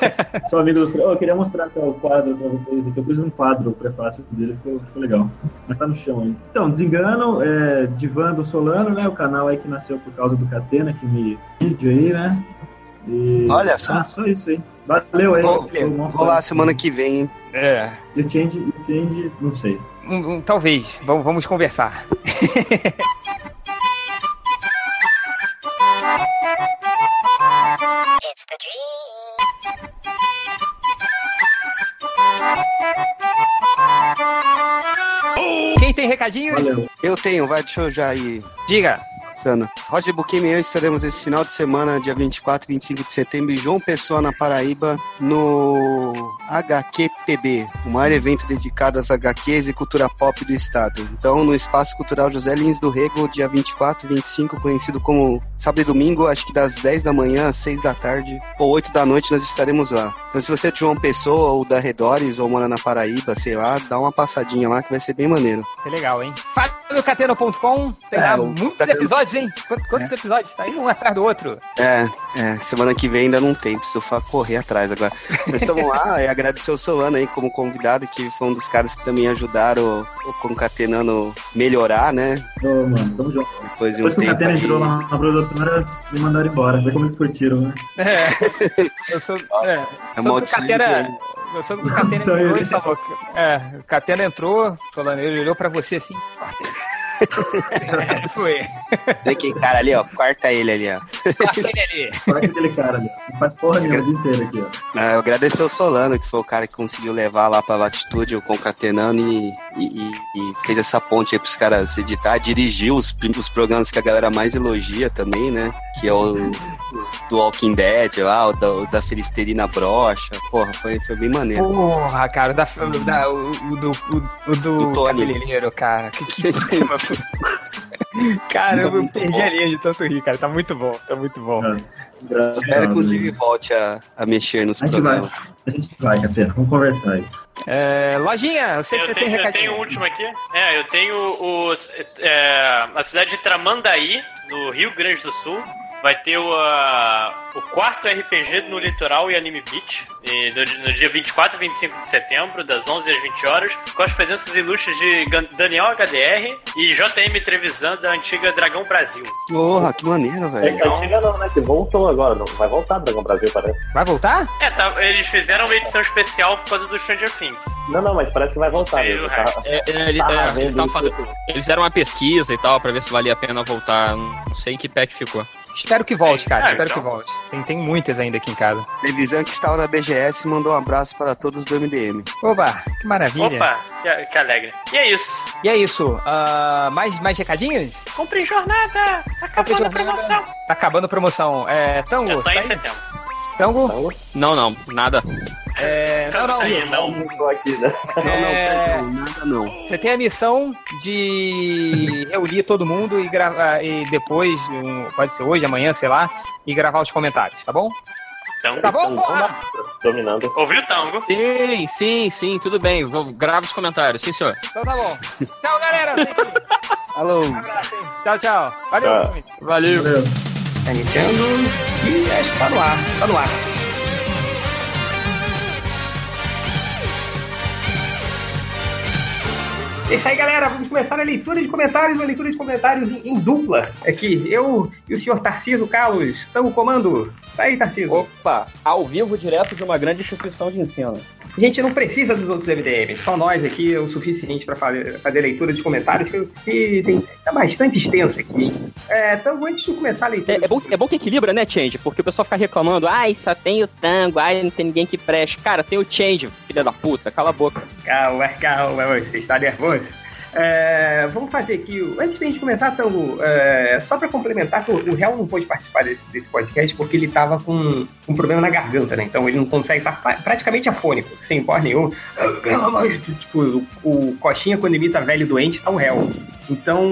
[laughs] Sou amigo do. Oh, eu queria mostrar até o quadro pra vocês aqui. Eu pus um quadro, o prefácio dele, ficou, ficou legal. Mas tá no chão aí. Então, Desengano, é, Divan do Solano, né? O canal aí que nasceu por causa do Catena, que me vídeo aí, né? E... Olha só. Ah, só isso aí. Valeu aí. Vou- Vou lá semana que vem, hein? É. E o Change, o Change, não sei. Um- um- talvez. Vamos, vamos conversar. Quem tem recadinho? Valeu. Eu tenho, vai, deixa eu já ir Diga. Passando. Roger Buquim e eu estaremos esse final de semana, dia 24 e 25 de setembro, em João Pessoa, na Paraíba, no HQPB, o maior evento dedicado às HQs e cultura pop do estado. Então, no Espaço Cultural José Lins do Rego, dia 24 e 25, conhecido como sábado e domingo, acho que das 10 da manhã às 6 da tarde ou 8 da noite, nós estaremos lá. Então, se você é de João Pessoa ou da Redores ou mora na Paraíba, sei lá, dá uma passadinha lá que vai ser bem maneiro. Isso é legal, hein? FábioCatena.com tem É, lá muitos tá- episódios, hein? Quantos, quantos episódios? Tá aí um atrás do outro. É, é, semana que vem ainda não tem, preciso correr atrás agora. Mas estamos lá, [laughs] e agradecer o Solano aí como convidado, que foi um dos caras que também ajudaram o, o Concatenando melhorar, né? Ô, mano, tamo junto. Depois de um Depois que o tempo Catena aí. entrou lá na produtora, me mandaram embora. Vê como eles curtiram, né? É. [laughs] Eu sou. É. Maldição de- Eu sou do Catena entrou e falou. que- É, o Catena entrou, falando, ele olhou pra você assim. Corta. [laughs] Foi. Tem aquele cara ali, ó, corta ele ali, ó. Corta ele ali. Corta aquele cara ali. Não faz porra nenhuma o dia inteiro aqui, ó. Ah, eu agradecer o Solano, que foi o cara que conseguiu levar lá pra Latitude o Concatenando e, e, e- fez essa ponte aí pros caras editar, dirigiu os, os programas que a galera mais elogia também, né? Que é o do Walking Dead lá, o da, o da Brocha. Porra, foi, foi bem maneiro. Porra, cara, o, da, o, da, o, o do, o, o do, Do Tony. cabeleireiro, cara. Que que [laughs] Cara, eu Muito perdi bom. a linha de tanto rir, cara. Tá muito bom, tá muito bom. Graças Espero que o. Jimmy volte a, a mexer nos A gente vai. A gente vai, Catena. Vamos conversar aí. É, lojinha, eu sei que Eu você tenho, tem eu recadinho. tenho o último aqui. É, eu tenho o, é, a cidade de Tramandaí, no Rio Grande do Sul. Vai ter o, ah, o quarto RPG no Litoral e Anime Beach, e no, no dia 24 e 25 de setembro, das 11 às 20 horas, com as presenças ilustres de Daniel HDR e JM Trevisan, da antiga Dragão Brasil. Porra, que maneiro, É velho. que a antiga não, né? Que voltou agora. Não. Vai voltar Dragão Brasil, parece. Vai voltar? É, tá, eles fizeram uma edição especial por causa do Stranger Things. Não, não, mas parece que vai voltar. sei, mesmo, tá? É, é, ele- Tá é, eles, fazendo- eles fizeram uma pesquisa e tal pra ver se valia a pena voltar. Não sei em que pé que ficou. Espero que volte, cara. Ah, espero então. que volte. Tem, tem muitas ainda aqui em casa. Televisão que estava na BGS mandou um abraço para todos do MDM. Oba, que maravilha. Opa, que, que alegre. E é isso. E é isso. ah, mais, mais recadinhos? Compre jornada! Acabou a jornada. promoção. Tá acabando a promoção. É, Tango? É só em tá aí? setembro. Tango? Não, não, nada. É, não, não. Não. Não né? Não, não, É, perdão, nada não. Você tem a missão de reunir todo mundo e gravar e depois, pode ser hoje, amanhã, sei lá, e gravar os comentários, tá bom? Então, Tá bom, Então, porra? Dominando. ouviu o tango? Sim, sim, sim, tudo bem. Vou- Grava os comentários, sim, senhor. Então tá bom. Tchau, galera. Alô? Tchau, tchau. Valeu. Tchau. Valeu. Valeu. Tá Nintendo e acho que tá no ar. Tá no ar. É isso aí, galera. Vamos começar a leitura de comentários, uma leitura de comentários em, em dupla. Aqui, eu e o senhor Tarciso Carlos no comando. Tá aí, Tarciso. Opa, ao vivo, direto de uma grande instituição de ensino. A gente não precisa dos outros MDMs, só nós aqui é o suficiente para fazer, fazer leitura de comentários, que, que tem, tá bastante extenso aqui. É, então, antes de começar a leitura. É, é bom, é bom que equilibra, né, Change? Porque o pessoal fica reclamando, ai, só tem o tango, ai, não tem ninguém que preste. Cara, tem o Change, filha da puta, cala a boca. Calma, calma, você está nervoso. É, vamos fazer aqui, antes da gente começar, Tango, é, só para complementar, que o, Real não pôde participar desse, desse podcast porque ele tava com um problema na garganta, né? Então ele não consegue estar pra- praticamente afônico, sem voz nenhum. Tipo, o, o Coxinha, quando imita velho doente, tá o Real. Então,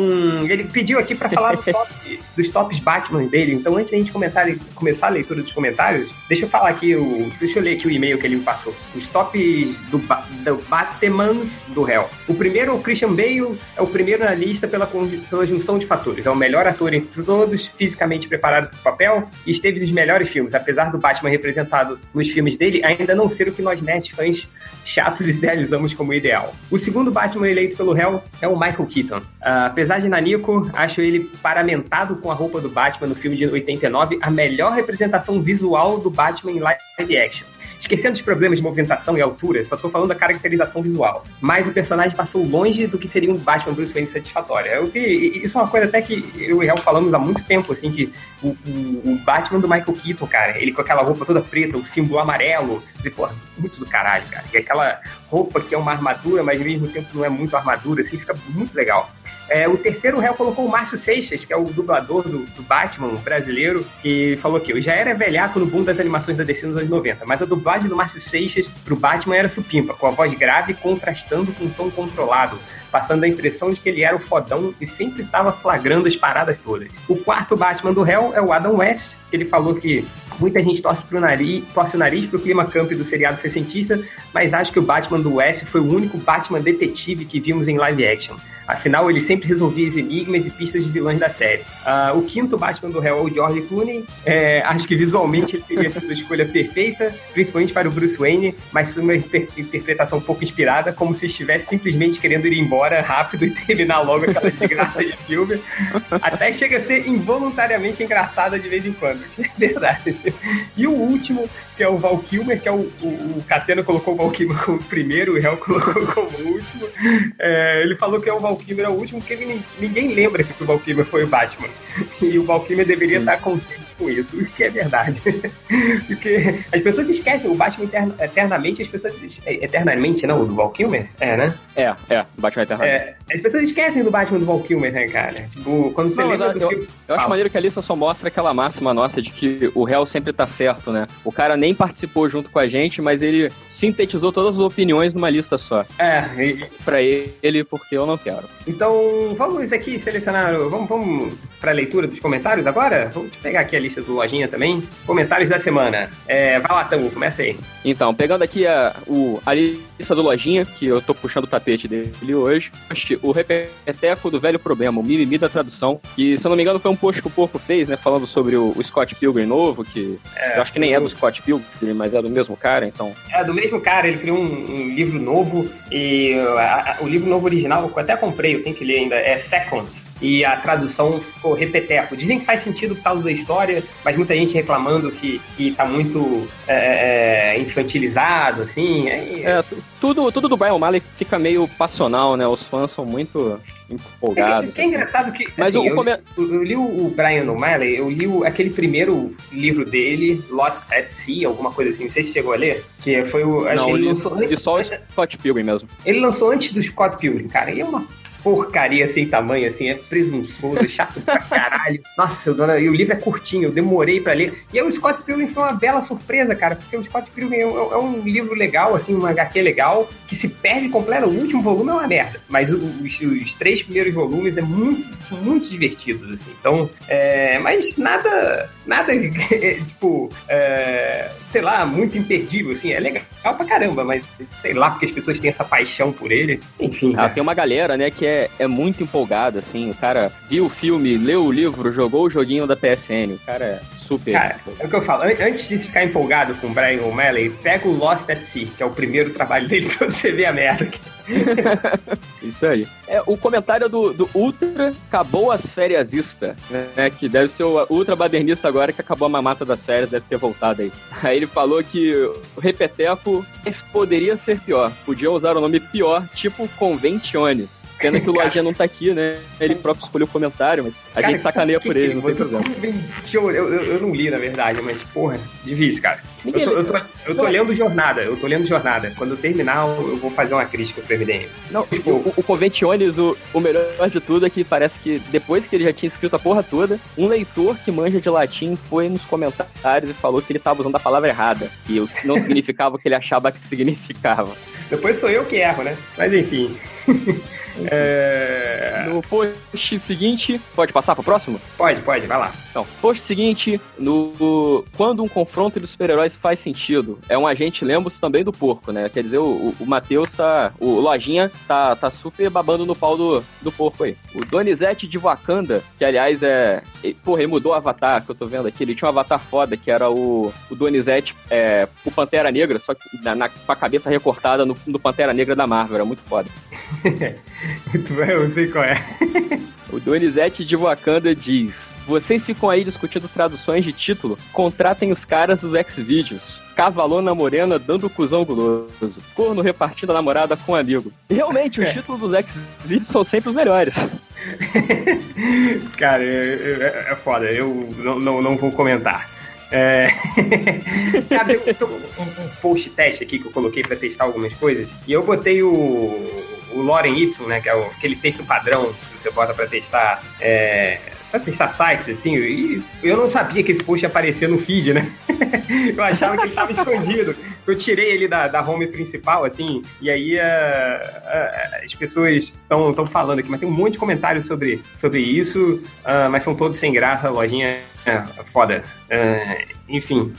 ele pediu aqui para falar do [laughs] top- dos tops Batman dele. Então, antes da gente começar, começar a leitura dos comentários, deixa eu falar aqui, o, deixa eu ler aqui o e-mail que ele me passou. Os tops do, do Batmans do réu. O primeiro, o Christian Bale, é o primeiro na lista pela, pela junção de fatores. É o melhor ator entre todos, fisicamente preparado para o papel e esteve nos melhores filmes. Apesar do Batman representado nos filmes dele, ainda não ser o que nós net fãs chatos idealizamos como ideal. O segundo Batman eleito pelo réu é o Michael Keaton. Ah, apesar de Nanico, acho ele paramentado com a roupa do Batman no filme de 89 a melhor representação visual do Batman live action. Esquecendo os problemas de movimentação e altura, só tô falando da caracterização visual. Mas o personagem passou longe do que seria um Batman Bruce Wayne satisfatório. Eu vi, isso é uma coisa até que eu e o Real falamos há muito tempo, assim, que o, o, o, Batman do Michael Keaton, cara, ele com aquela roupa toda preta, o símbolo amarelo, e, pô, muito do caralho, cara. E aquela roupa que é uma armadura, mas ao mesmo tempo não é muito armadura, assim, fica muito legal. É, o terceiro réu colocou o Márcio Seixas, que é o dublador do, do Batman brasileiro, e falou que eu já era velhaco no boom das animações da DC nos anos 90, mas a dublagem do Márcio Seixas pro Batman era supimpa, com a voz grave contrastando com um tom controlado passando a impressão de que ele era o fodão e sempre estava flagrando as paradas todas. O quarto Batman do réu é o Adam West, que ele falou que muita gente torce, pro nariz, torce o nariz pro clima camp do seriado sessentista, mas acho que o Batman do West foi o único Batman detetive que vimos em live action. Afinal, ele sempre resolvia enigmas e pistas de vilões da série. Uh, o quinto Batman do réu é o George Clooney. É, acho que visualmente ele teria sido a escolha perfeita, principalmente para o Bruce Wayne, mas foi uma interpretação um pouco inspirada, como se estivesse simplesmente querendo ir embora rápido e terminar logo aquela desgraça de filme. Até chega a ser involuntariamente engraçada de vez em quando. [laughs] É verdade. E o último, que é o Val Kilmer, que é o, o, o Catena colocou o Val Kilmer como primeiro, o réu [laughs] colocou como último. É, ele falou que é o Val Kilmer é o último, porque ninguém lembra que o Val Kilmer foi o Batman. E o Val Kilmer deveria Sim. estar contente com isso, o que é verdade. [laughs] Porque as pessoas esquecem o Batman etern, eternamente, as pessoas. É, eternamente, não, o do Val Kilmer? É, né? É, é, Batman eternamente. É, as pessoas esquecem do Batman do Val Kilmer, né, cara? Tipo, quando você não, lembra do eu, filme. Eu acho maneiro que a lista só mostra aquela máxima nossa de que o réu sempre tá certo, né? O cara nem participou junto com a gente, mas ele sintetizou todas as opiniões numa lista só. É, e... pra ele, porque eu não quero. Então, vamos aqui selecionar. Vamos, vamos pra leitura dos comentários agora? Vamos pegar aqui a lista do Lojinha também. Comentários da semana. É, vai lá, Tango, começa aí. Então, pegando aqui a, o, a lista do Lojinha, que eu tô puxando o tapete dele hoje, o repeteco do velho problema, o mimimi da tradução, que, se eu não me engano, foi um post que o Porco fez, né, falando sobre o, o Scott Pilgrim novo, que é, eu acho que nem é do Scott Pilgrim, mas é do mesmo cara, então... É, do mesmo cara, ele criou um, um livro novo, e a, a, o livro novo original, eu até comprei, eu tenho que ler ainda, é Seconds, e a tradução ficou repeteco. Dizem que faz sentido por causa da história, mas muita gente reclamando que, que tá muito é, é, é infantilizado, assim. É, é, tudo, tudo do Brian O'Malley fica meio passional, né? Os fãs são muito empolgados. É, que, é assim. engraçado que. Mas assim, o, eu, eu, li o Brian O'Malley, eu li o, aquele primeiro livro dele, Lost at Sea, alguma coisa assim. Não sei se chegou a ler. Que foi o. Não, ele lançou, li só o Scott Pilgrim mesmo. Ele lançou antes do Scott Pilgrim, cara. E é uma porcaria sem tamanho, assim, é presunçoso, é chato pra caralho. [laughs] Nossa, dona, e o livro é curtinho, eu demorei pra ler. E aí o Scott Pilgrim foi uma bela surpresa, cara, porque o Scott Pilgrim é, é um livro legal, assim, uma HQ legal, que se perde completo. O último volume é uma merda, mas os, os três primeiros volumes é muito, muito divertidos, assim. Então, é, mas nada, nada, [laughs] tipo, é, sei lá, muito imperdível, assim, é legal pra caramba, mas sei lá, porque as pessoas têm essa paixão por ele. Enfim. Ah, tem uma galera, né, que é, é muito empolgada, assim. O cara viu o filme, leu o livro, jogou o joguinho da PSN. O cara é super. Cara, é o que eu falo. Antes de ficar empolgado com o Brian O'Malley, pega o Lost at Sea, que é o primeiro trabalho dele [laughs] pra você ver a merda. [laughs] Isso aí. É, o comentário do, do Ultra acabou as fériasista, né? Que deve ser o Ultra Badernista agora que acabou a mamata das férias, deve ter voltado aí. Aí ele falou que o Repeteco poderia ser pior. Podia usar o nome pior, tipo Conventiones. Pena que o Lojinha não tá aqui, né? Ele próprio escolheu o comentário, mas a cara, gente sacaneia por ele, não tem problema. Eu, eu, eu não li, na verdade, mas, porra, difícil, cara. Eu tô, eu, tô, eu tô lendo Jornada, eu tô lendo Jornada. Quando eu terminar, eu vou fazer uma crítica pro MDM. Não, tipo, o, o Conventiones, o, o melhor de tudo é que parece que depois que ele já tinha escrito a porra toda, um leitor que manja de latim foi nos comentários e falou que ele tava usando a palavra errada. E não significava o que ele achava que significava. Depois sou eu que erro, né? Mas enfim. [laughs] É... No post seguinte, pode passar pro próximo? Pode, pode, vai lá. Então, post seguinte, no quando um confronto de super-heróis faz sentido, é um agente Lembos também do porco, né? Quer dizer, o, o Matheus tá. O Lojinha tá, tá super babando no pau do, do porco aí. O Donizete de Wakanda, que aliás é. Porra, ele mudou o avatar que eu tô vendo aqui. Ele tinha um avatar foda, que era o, o Donizete, é, o Pantera Negra, só que na, na, com a cabeça recortada no, no Pantera Negra da Marvel. Era muito foda. [laughs] Muito bem, eu sei qual é. O Donizete de Wakanda diz: Vocês ficam aí discutindo traduções de título? Contratem os caras dos X-Videos. Cavalona Morena dando cuzão guloso. Corno repartindo a namorada com um amigo. Realmente, os títulos dos X-Videos são sempre os melhores. [laughs] Cara, é, é, é foda, eu não, não, não vou comentar. É... [laughs] Cara, um, um post teste aqui que eu coloquei pra testar algumas coisas, e eu botei o, o Loren Y, né, que é o, aquele texto padrão você bota pra testar é, pra testar sites, assim, e eu não sabia que esse post ia aparecer no feed, né? [laughs] eu achava que ele estava escondido. Eu tirei ele da, da home principal, assim, e aí uh, uh, as pessoas estão falando aqui, mas tem um monte de comentários sobre, sobre isso, uh, mas são todos sem graça, lojinha é foda. enfim.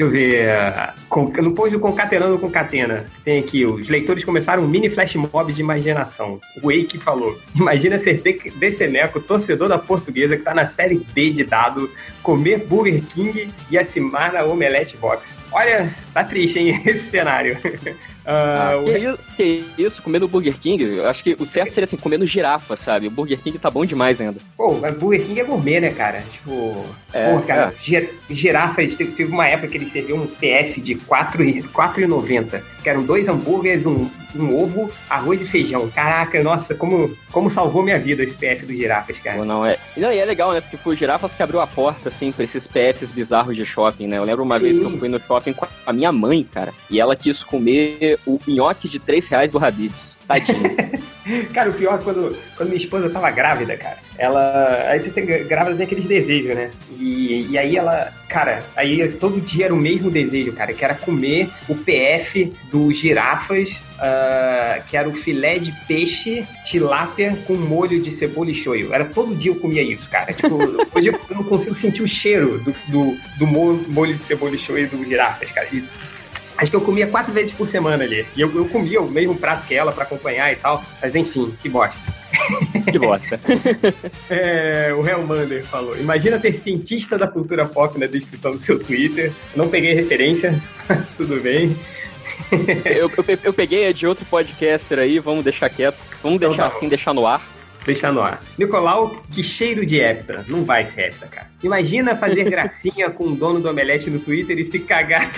Deixa eu ver. No post do Concatenando Concatena, tem aqui: os leitores começaram um mini flash mob de imaginação. O Wake falou: Imagina ser Deceneco, torcedor da portuguesa, que tá na série B de dado, comer Burger King e assinar na Omelete Box. Olha, tá triste, hein, [laughs] esse cenário. Ah, ah, que, que isso, comendo Burger King, eu acho que o certo seria assim, comendo girafa, sabe? O Burger King tá bom demais ainda. Pô, mas Burger King é gourmet, né, cara? Tipo, é, pô, cara, é. girafas, teve, uma época que eles serviam um PF de R$4,90, que eram dois hambúrgueres, um, um ovo, arroz e feijão. Caraca, nossa, como, como salvou minha vida esse PF dos girafas, cara. Não, é. Não, e é legal, né? Porque foi o girafas que abriu a porta, assim, pra esses PFs bizarros de shopping, né? Eu lembro uma Sim. vez que eu fui no shopping com a minha mãe, cara, e ela quis comer o nhoque de 3 reais do Habib's. Tadinho. [laughs] cara, o pior é quando, quando minha esposa tava grávida, cara. Ela. Aí você tem, grávida tem aqueles desejos, né? E, e aí ela. Cara, aí todo dia era o mesmo desejo, cara, que era comer o PF do girafas, uh, que era o filé de peixe tilápia com molho de cebola e shoyu. Era todo dia eu comia isso, cara. Tipo, [laughs] hoje eu não consigo sentir o cheiro do, do, do molho de cebola e shoyu do girafas, cara. E Acho que eu comia quatro vezes por semana ali. E eu, eu comia o mesmo prato que ela para acompanhar e tal. Mas enfim, que bosta. Que bosta. [laughs] é, o Hellmander falou: Imagina ter cientista da cultura pop na descrição do seu Twitter. Não peguei referência, [laughs] mas tudo bem. eu, eu, eu, peguei de outro podcaster aí, vamos deixar quieto. Vamos então, deixar tá assim, deixar no ar. Deixar no ar. Nicolau, que cheiro de hepta. Não vai ser hepta, cara. Imagina fazer [laughs] gracinha com o dono do Omelete no Twitter e se cagar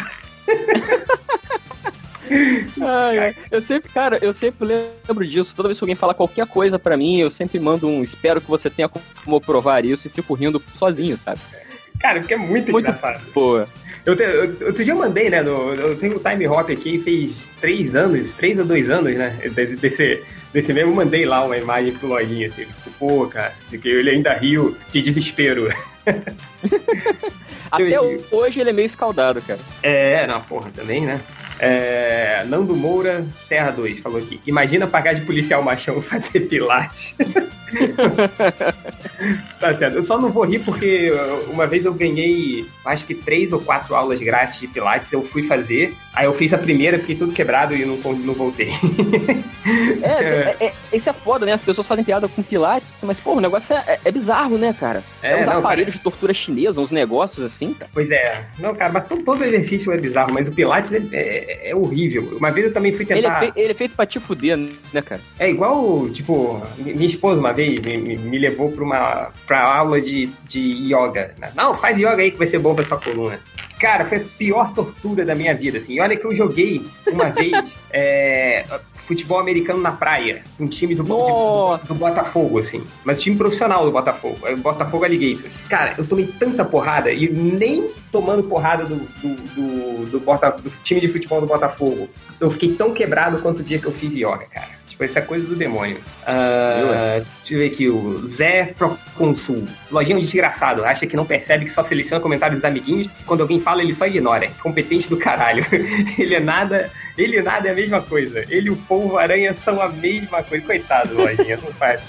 Ai, eu sempre, cara, eu sempre lembro disso. Toda vez que alguém fala qualquer coisa para mim, eu sempre mando um espero que você tenha como provar isso e fico rindo sozinho, sabe? Cara, porque é muito, muito engraçado. Boa. Eu, eu, outro dia eu mandei, né? No, eu tenho um time hop aqui, fez três anos, três ou dois anos, né? Desse, desse mesmo, eu mandei lá uma imagem pro Lojinha, assim. Tipo, pô, cara, que ele ainda riu de desespero. [laughs] Até hoje ele é meio escaldado, cara. É, não, porra, também, né? É, Nando Moura, Terra 2, falou aqui. Imagina pagar de policial machão [laughs] fazer pilates. [laughs] [laughs] tá certo. Eu só não vou rir porque uma vez eu ganhei, acho que três ou quatro aulas grátis de pilates, eu fui fazer. Aí eu fiz a primeira, fiquei tudo quebrado e não, não voltei. [laughs] é, é, é, isso é foda, né? As pessoas fazem piada com pilates, mas, pô, o negócio é, é bizarro, né, cara? É, é uns não, aparelhos cara... de tortura chinesa, uns negócios assim, cara. Pois é. Não, cara, mas todo, todo exercício é bizarro, mas o pilates é, é, é horrível. Uma vez eu também fui tentar... Ele é, ele é feito pra te fuder, né, cara? É igual, tipo, minha esposa uma vez me, me levou pra uma pra aula de, de yoga. Não, faz yoga aí que vai ser bom pra sua coluna. Cara, foi a pior tortura da minha vida, assim. olha que eu joguei uma [laughs] vez é, futebol americano na praia. Um time do, do, do, Botafogo, assim. Mas time profissional do Botafogo. É o Botafogo Alligators. Cara, eu tomei tanta porrada e nem tomando porrada do, do, do, do, Bota, do time de futebol do Botafogo. Eu fiquei tão quebrado quanto o dia que eu fiz yoga, cara. Tipo, essa é coisa do demônio. Uh, deixa eu ver aqui, o Zé Proconsul. Lojinho desgraçado, acha que não percebe que só seleciona comentários dos amiguinhos. Quando alguém fala, ele só ignora. Competente do caralho. [laughs] ele é nada, ele e nada é a mesma coisa. Ele e o polvo aranha são a mesma coisa. Coitado, Lojinha, não faz.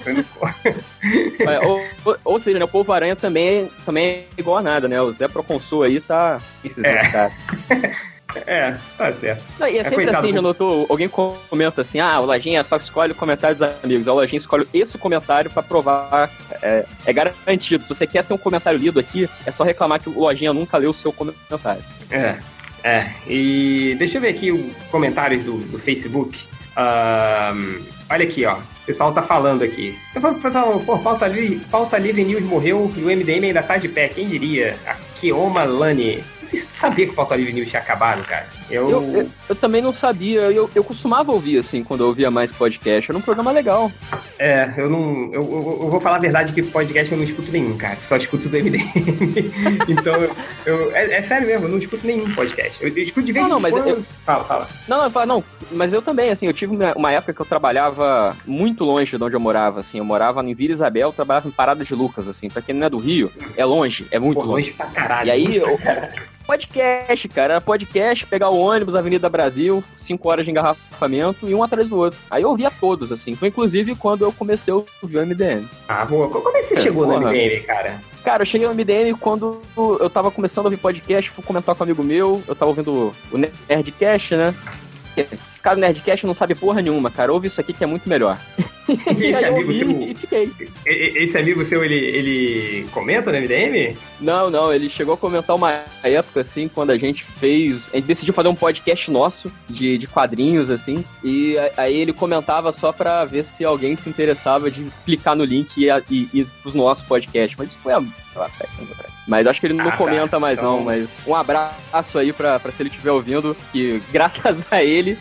ou, ou, ou, seja, né, o polvo aranha também, também é igual a nada, né? O Zé Proconsul aí tá. É. [laughs] É, tá certo. Não, e é, é sempre assim, já notou? Alguém comenta assim, ah, o Lojinha só escolhe o comentário dos amigos. A Lojinha escolhe esse comentário pra provar. É, é, garantido. Se você quer ter um comentário lido aqui, é só reclamar que o Lojinha nunca leu o seu comentário. É, é. E deixa eu ver aqui os comentários do, do Facebook. Um, olha aqui, ó. O pessoal tá falando aqui. Então, pessoal, pô, pauta, livre, pauta Livre News morreu e o MDM ainda tá de pé. Quem diria? A Kioma Lani. Você sabia que o Pauta Livre News tinha acabado, cara? Eu... Eu, eu, eu também não sabia. Eu, eu costumava ouvir, assim, quando eu ouvia mais podcast. Era um programa legal. É, eu não. Eu, eu, eu vou falar a verdade que podcast eu não escuto nenhum, cara. Só escuto do MDM. [laughs] então, eu, é, é sério mesmo, eu não escuto nenhum podcast. Eu, escuto de vez Não, não, em mas quando. eu- Fala, fala. Não, não, não, mas eu também, assim, eu tive uma, época que eu trabalhava muito longe de onde eu morava, assim, eu morava em Vila Isabel, eu trabalhava em Parada de Lucas, assim, pra quem não é do Rio, é longe, é muito Pô, longe. longe pra caralho. E aí, eu-. Podcast, cara, era podcast, pegar o ônibus, Avenida Brasil, cinco horas de engarrafamento e um atrás do outro. Aí eu ouvia todos, assim, foi inclusive quando eu comecei a ouvir o MDM. Ah, boa. Como é que você É, chegou no porra. MDM, cara? Cara, eu cheguei no MDM quando eu tava começando a ouvir podcast, fui comentar com um amigo meu, eu tava ouvindo o Nerdcast, né? Cara do Nerdcast não sabe porra nenhuma, cara. Ouve isso aqui que é muito melhor. [laughs] E esse amigo ouvi seu. e fiquei. Esse amigo seu, ele, ele comenta no MDM? Não, não, ele chegou a comentar uma época, assim, quando a gente fez. A gente decidiu fazer um podcast nosso de, de quadrinhos, assim. E aí ele comentava só pra ver se alguém se interessava de clicar no link e, e, e pros nossos podcasts. Mas isso foi há, lá. Mas acho que ele não Ah, tá. comenta mais, Então- não. Mas um abraço aí pra, pra se ele estiver ouvindo, que [laughs] graças a ele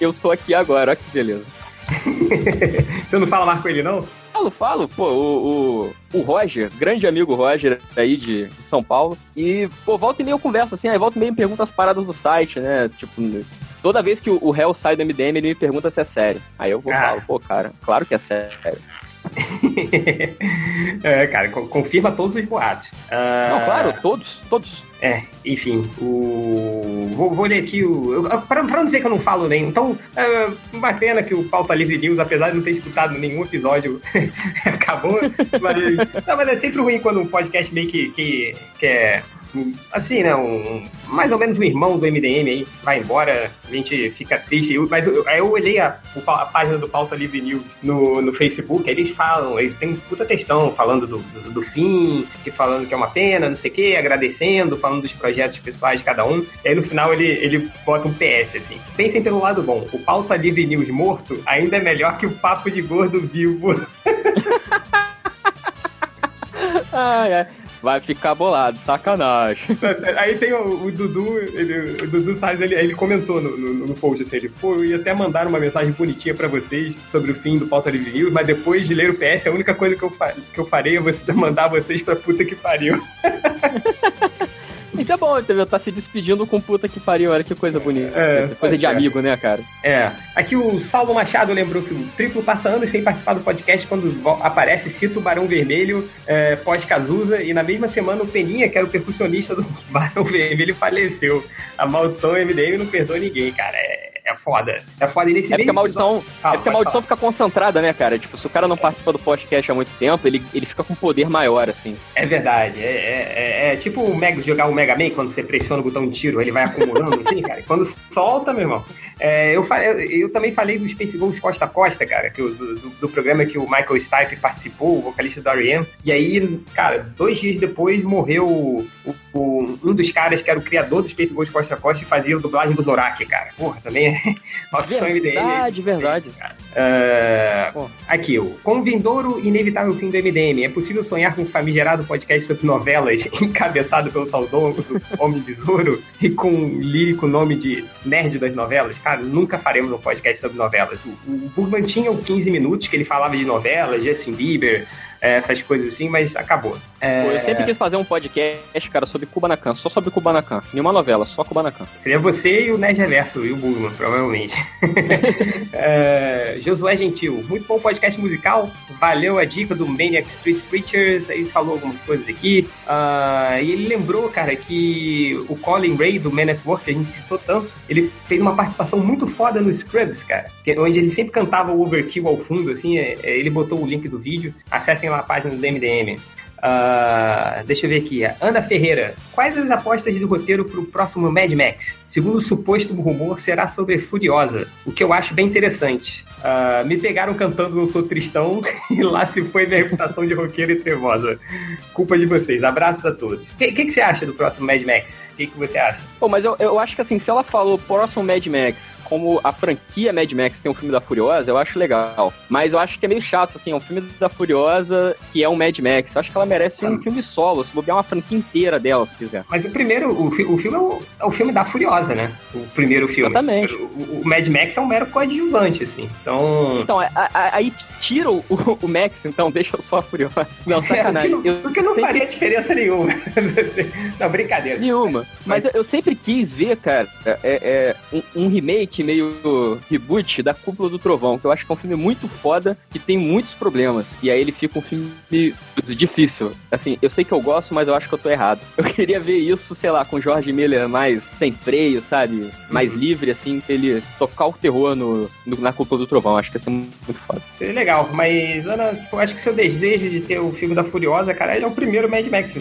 eu tô aqui agora. Olha que beleza. [laughs] Você não fala mais com ele, não? Falo, falo, pô, o, o, o Roger, grande amigo Roger aí de, de São Paulo, e, pô, volta e meia eu converso assim, aí volta e meia me pergunta as paradas do site, né? Tipo, toda vez que o, réu sai do MDM, ele me pergunta se é sério. Aí eu vou Ah. falo, pô, cara, claro que é sério. [laughs] é, cara, co- confirma todos os boatos. Ah, Não, claro, todos, todos. É, enfim, o. Vou, vou ler aqui o. Pra, pra não dizer que eu não falo nem. Então, é uma pena que o Pauta Livre News, apesar de não ter escutado nenhum episódio, [laughs] acabou. Mas, não, mas é sempre ruim quando um podcast meio que, que, que é. Assim, né? Um, mais ou menos um irmão do MDM aí vai embora, a gente fica triste. Eu- Mas eu, eu olhei a, a página do Pauta Livre News no, no Facebook, eles falam, eles têm puta textão falando do, do, do fim, que falando que é uma pena, não sei o quê, agradecendo, falando dos projetos pessoais de cada um. E aí no final ele, ele bota um PS assim. Pensem pelo lado bom, o Pauta Livre News morto ainda é melhor que o Papo de Gordo vivo. [laughs] Ai, ai. Vai ficar bolado, sacanagem. [laughs] Aí tem o, o Dudu, ele- o Dudu Salles, ele, ele comentou no, no, no post assim, ele, pô, eu ia até mandar uma mensagem bonitinha pra vocês sobre o fim do Pauta Livre News, mas depois de ler o PS, a única coisa que eu, que eu farei é você [laughs] mandar vocês pra puta que pariu. Isso é bom, entendeu? Tá se despedindo com puta que pariu, olha que coisa bonita. É, coisa de tá certo. amigo, né, cara? É. Aqui o Saulo Machado lembrou que o triplo passa anos sem participar do podcast quando aparece cita o Barão Vermelho é, pós-Cazuza e na mesma semana o Peninha, que era o percussionista do [laughs] Barão Vermelho, faleceu. A maldição MDM não perdoa ninguém, cara. É, é foda. É foda. E nesse É porque a maldição, é porque a maldição fica concentrada, né, cara? Tipo, se o cara não participa do podcast há muito tempo, ele, ele fica com poder maior, assim. É verdade. É, é- é- é tipo o Mega, jogar o Mega Man, quando você pressiona o botão de tiro, ele vai acumulando, [laughs] assim, cara. Quando solta, meu irmão. É, eu, fa- eu, também falei do Space Ghost Costa a Costa, cara, que, o- do, do- do programa que o Michael Stipe participou, o vocalista do R.E.M. E aí, cara, dois dias depois morreu o- o- um dos caras que era o criador do Space Ghost Costa a Costa e fazia a dublagem do Zorak, cara. Porra, também é [laughs] MDM. Verdade, verdade. É, Pô. aqui, o com o vindouro e inevitável fim do MDM, é possível sonhar com um famigerado podcast sobre novelas [laughs] encabeçado pelo saudoso Homem Besouro e com um lírico nome de nerd das novelas? Cara, nunca faremos um podcast sobre novelas. O, o Burman tinha o 15 minutos que ele falava de novelas, Justin Bieber, essas coisas assim, mas acabou. É, Pô, eu sempre quis fazer um podcast, cara, sobre Kubanacan, só sobre Kubanacan. Nenhuma novela, só Kubanacan. Seria você e o Nerd Reverso e o Burman, provavelmente. [laughs] É, Josué Gentil, muito bom podcast musical. Valeu a dica do Maniac Street Preachers. Aí falou algumas coisas aqui. Ah, e ele lembrou, cara, que o Colin Ray do Man at Work, que a gente citou tanto, ele fez uma participação muito foda no Scrubs, cara. que- onde ele sempre cantava o Overkill ao fundo, assim. é- é, ele botou o link do vídeo. Acessem lá a página do MDM. Ah, deixa eu ver aqui. Ana Ferreira. Quais as apostas do roteiro pro próximo Mad Max? segundo o suposto rumor, será sobre Furiosa, o que eu acho bem interessante. Uh, me pegaram cantando Eu Sou Tristão [laughs] e lá se foi minha reputação de roqueiro e trevosa. Culpa de vocês. Abraços a todos. O que, que, que, você acha do próximo Mad Max? O que, que você acha? Pô, mas eu, eu acho que assim, se ela falou próximo Mad Max como a franquia Mad Max tem um filme da Furiosa, eu acho legal. Mas eu acho que é meio chato, assim, é um filme da Furiosa que é um Mad Max. Eu acho que ela merece um filme solo, se bobear uma franquia inteira dela, se quiser. Mas o primeiro, o, o filme é o, é o, filme da Furiosa, né? O primeiro filme. Exatamente. O, o Mad Max é um mero coadjuvante, assim. Então. Então, a, a, aí tira o, o, Max, então, [laughs] deixa só a Furiosa. Não, sacanagem. [laughs] É, porque não, porque não sempre... faria diferença nenhuma. [laughs] não, brincadeira. Nenhuma. Mas, Mas eu sempre quis ver, cara, é, é um, um remake remake, meio reboot da Cúpula do Trovão, que eu acho que é um filme muito foda, que tem muitos problemas. E aí ele fica um filme difícil. Assim, eu sei que eu gosto, mas eu acho que eu tô errado. [laughs] Eu queria ver isso, sei lá, com George Miller mais sem freio, sabe? Mais uhum. livre, assim, pra ele tocar o terror no, no, na Cúpula do Trovão. Acho que ia ser muito foda. Seria legal, mas, Ana, tipo, eu acho que seu desejo de ter o filme da Furiosa, cara, ele é o primeiro Mad Max.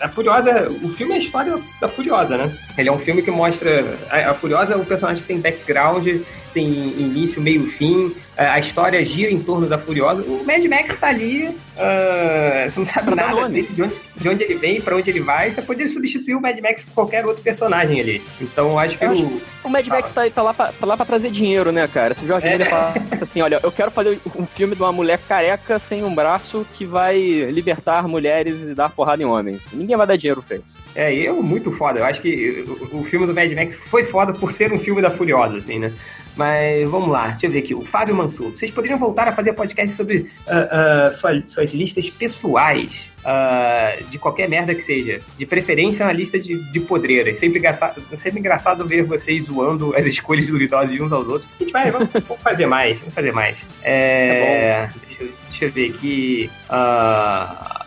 A Furiosa, o filme é a história da Furiosa, né? Ele é um filme que mostra. A, a Furiosa é o personagem que tem back background, tem início, meio, fim. A história gira em torno da Furiosa. O Mad Max tá ali, uh, você não sabe nada dele, de onde, de onde ele vem, para onde ele vai. Você poderia substituir o Mad Max por qualquer outro personagem ali. Então acho que eu o. o Mad Max tá, tá, lá pra, tá trazer dinheiro, né, cara? Se o Jorge é. fala assim: olha, eu quero fazer um filme de uma mulher careca sem um braço que vai libertar mulheres e dar porrada em homens. Ninguém vai dar dinheiro pra isso. É, eu muito foda. Eu acho que o, o filme do Mad Max foi foda por ser um filme da Furiosa, assim, né? Mas vamos lá, deixa eu ver aqui. O Fábio Mansur. Vocês poderiam voltar a fazer podcast sobre uh, uh, suas, suas, listas pessoais. Uh, de qualquer merda que seja. De preferência, uma lista de, de podreiras. Sempre engraçado, sempre engraçado ver vocês zoando as escolhas duvidosas de uns aos outros. A gente vai, vamos, vamos fazer mais. Vamos fazer mais. É, tá deixa, eu, deixa, eu ver aqui. Uh,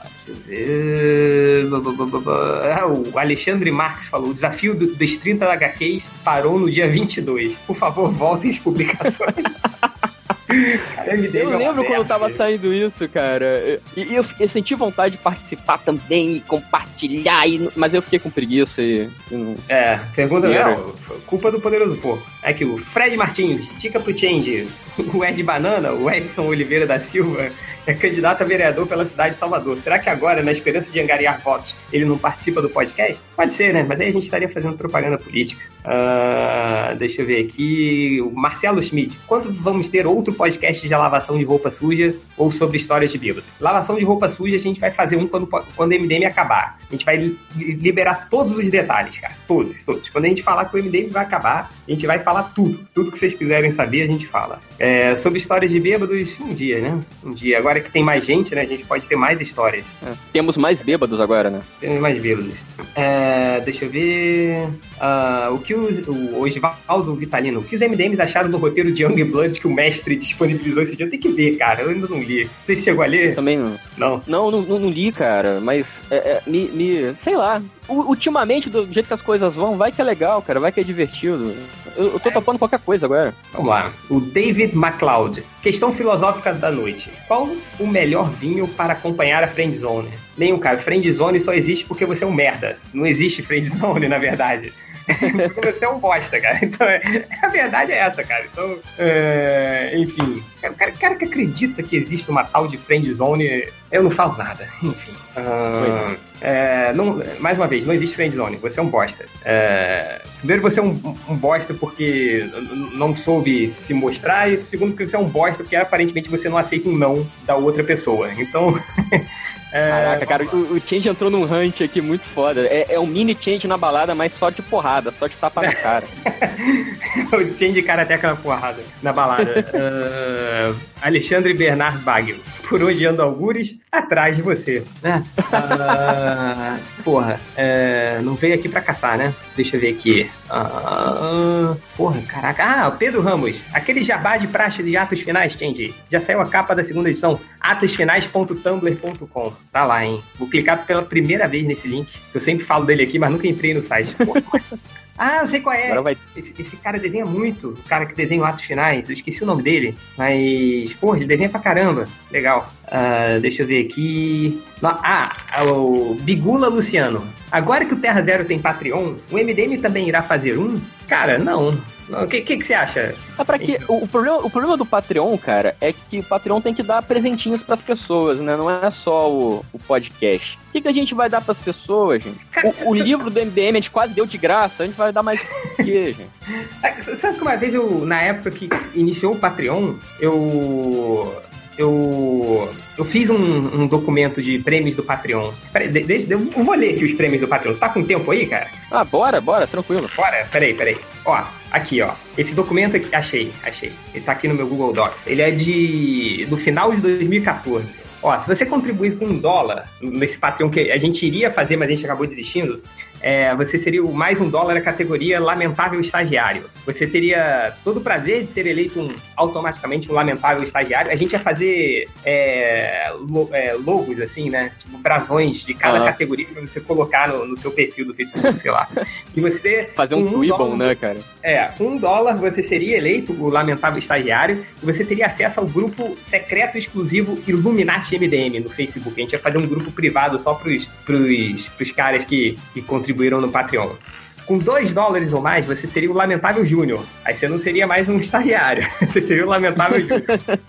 ah, o Alexandre Marques falou: o desafio dos 30 HQs parou no dia 22. Por favor, voltem às publicações. [laughs] eu lembro quando tava saindo isso, cara. E eu, eu, senti vontade de participar também, e compartilhar, e, mas eu fiquei com preguiça e. Não... É, pergunta não, culpa do poderoso porco. É que o Fred Martins, dica pro Change, [laughs] o Ed Banana, o Edson Oliveira da Silva, é candidato a vereador pela cidade de Salvador. Será que agora, na esperança de angariar votos, ele não participa do podcast? Pode ser, né? Mas aí a gente estaria fazendo propaganda política. Uh, deixa eu ver aqui. O Marcelo Schmidt. Quando vamos ter outro podcast de lavação de roupa suja ou sobre histórias de bêbado? Lavação de roupa suja a gente vai fazer um quando, quando o MDM acabar. A gente vai liberar todos os detalhes, cara. Todos, todos. Quando a gente falar que o MDM vai acabar, a gente vai falar tudo. Tudo que vocês quiserem saber, a gente fala. É, sobre histórias de bêbados, um dia, né? Um dia. Agora que tem mais gente, né? A gente pode ter mais histórias. É, temos mais bêbados agora, né? Temos mais bêbados. É, deixa eu ver. Uh, o que o, o Osvaldo Vitalino, o que os MDMs acharam do roteiro de Young Blood que o mestre disponibilizou esse dia? Tem que ver, cara. Eu ainda não li. Você chegou a ler? Também não. Não? Não, não, não li, cara. Mas é, é, me, me. Sei lá ultimamente, do jeito que as coisas vão, vai que é legal, cara, vai que é divertido. Eu, eu tô é. topando qualquer coisa agora. Vamos lá. O David MacLeod. Questão filosófica da noite. Qual o melhor vinho para acompanhar a friendzone? Nenhum, cara. Friendzone só existe porque você é um merda. Não existe friendzone, [laughs] na verdade. [laughs] você é um bosta, cara. Então, é, a verdade é essa, cara. Então, é, enfim. O cara, cara, que acredita que existe uma tal de friendzone, eu não falo nada. Enfim. Uh, é, não, mais uma vez, não existe friendzone. Você é um bosta. É, primeiro, você é um, um, bosta porque não soube se mostrar. E segundo, que você é um bosta porque aparentemente você não aceita um não da outra pessoa. Então... [laughs] É, Caraca, cara, o, o Change entrou num hunt aqui muito foda. É, é um mini Change na balada, mas só de porrada, só de tapa na cara. [laughs] o Change karateca na porrada, na balada. uh, [laughs] Alexandre Bernard Bagel. Por onde anda algures? Atrás de você. Né? Uh, porra, uh, não veio aqui pra caçar, né? Deixa eu ver aqui. Uh, porra, caraca. Ah, Pedro Ramos. Aquele jabá de praxe de atos finais, Change. Já saiu a capa da segunda edição. atosfinais.tumblr.com tá lá, hein? Vou clicar pela primeira vez nesse link. Eu sempre falo dele aqui, mas nunca entrei no site. [laughs] Ah, eu sei qual é. Agora vai. Esse, esse cara desenha muito. O cara que desenha o Atos Finais. Eu esqueci o nome dele. Mas, porra, ele desenha pra caramba. Legal. Ah, deixa eu ver aqui. Ah, o Bigula Luciano. Agora que o Terra Zero tem Patreon, o MDM também irá fazer um? Cara, não. O que, que, que você acha? É pra que, o, o problema, o problema do Patreon, cara, é que o Patreon tem que dar presentinhos pras pessoas, né? Não é só o, o podcast. O que, que a gente vai dar pras pessoas, gente? O, o livro do MDM a gente quase deu de graça, a gente vai dar mais o quê, [laughs] gente? Ah, Sabe que uma vez eu, na época que iniciou o Patreon, eu. Eu, eu fiz um, um documento de prêmios do Patreon. Peraí, de- deixa, eu vou ler aqui os prêmios do Patreon. Você tá com tempo aí, cara? Ah, bora, bora, tranquilo. Bora, peraí, peraí. Ó, aqui, ó. Esse documento aqui, achei, achei. Ele tá aqui no meu Google Docs. Ele é de. do final de 2014. Ó, se você contribuir com um dólar nesse Patreon que a gente iria fazer, mas a gente acabou desistindo, é, você seria o mais um dólar na categoria Lamentável Estagiário. Você teria todo o prazer de ser eleito um, automaticamente um Lamentável Estagiário. A gente ia fazer é, lo- é, logos, assim, né? Tipo, brasões de cada Aham. categoria pra você colocar no, no seu perfil do Facebook, sei lá. E você Fazer um dólar- né, cara? é, com um dólar você seria eleito o lamentável estagiário e você teria acesso ao grupo secreto exclusivo Illuminati MDM no Facebook. A gente ia fazer um grupo privado só pros, pros, pros caras que, que contribuíram no Patreon. Com 2 dólares ou mais, você seria o Lamentável Júnior. Aí você não seria mais um estagiário, [laughs] você seria o Lamentável Júnior. [laughs]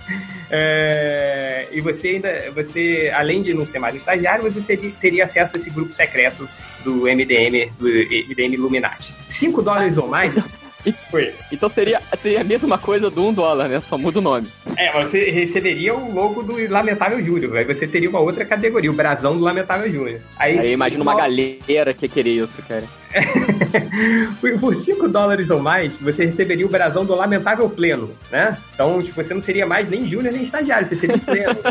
É, e você ainda, você, além de não ser mais um estagiário, você teria acesso a esse grupo secreto do MDM, do MDM Illuminati. 5 dólares ou mais. Foi. Então seria, seria a mesma coisa do um dólar, né? Só muda o nome. É, você receberia o logo do Lamentável Júnior. Aí você teria uma outra categoria, o brasão do Lamentável Júnior. Aí, Aí imagina uma galera que queria isso, cara. [laughs] Por- Por 5 dólares ou mais, você receberia o brasão do Lamentável Pleno, né? Então, tipo, você não seria mais nem júnior nem estagiário, você seria pleno. [laughs]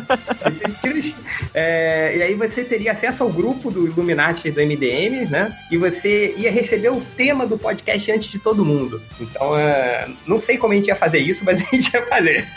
Você é, e aí você teria acesso ao grupo do Illuminati do MDM, né? E você ia receber o tema do podcast antes de todo mundo. Então, é, não sei como a gente ia fazer isso, mas [laughs] a gente ia fazer.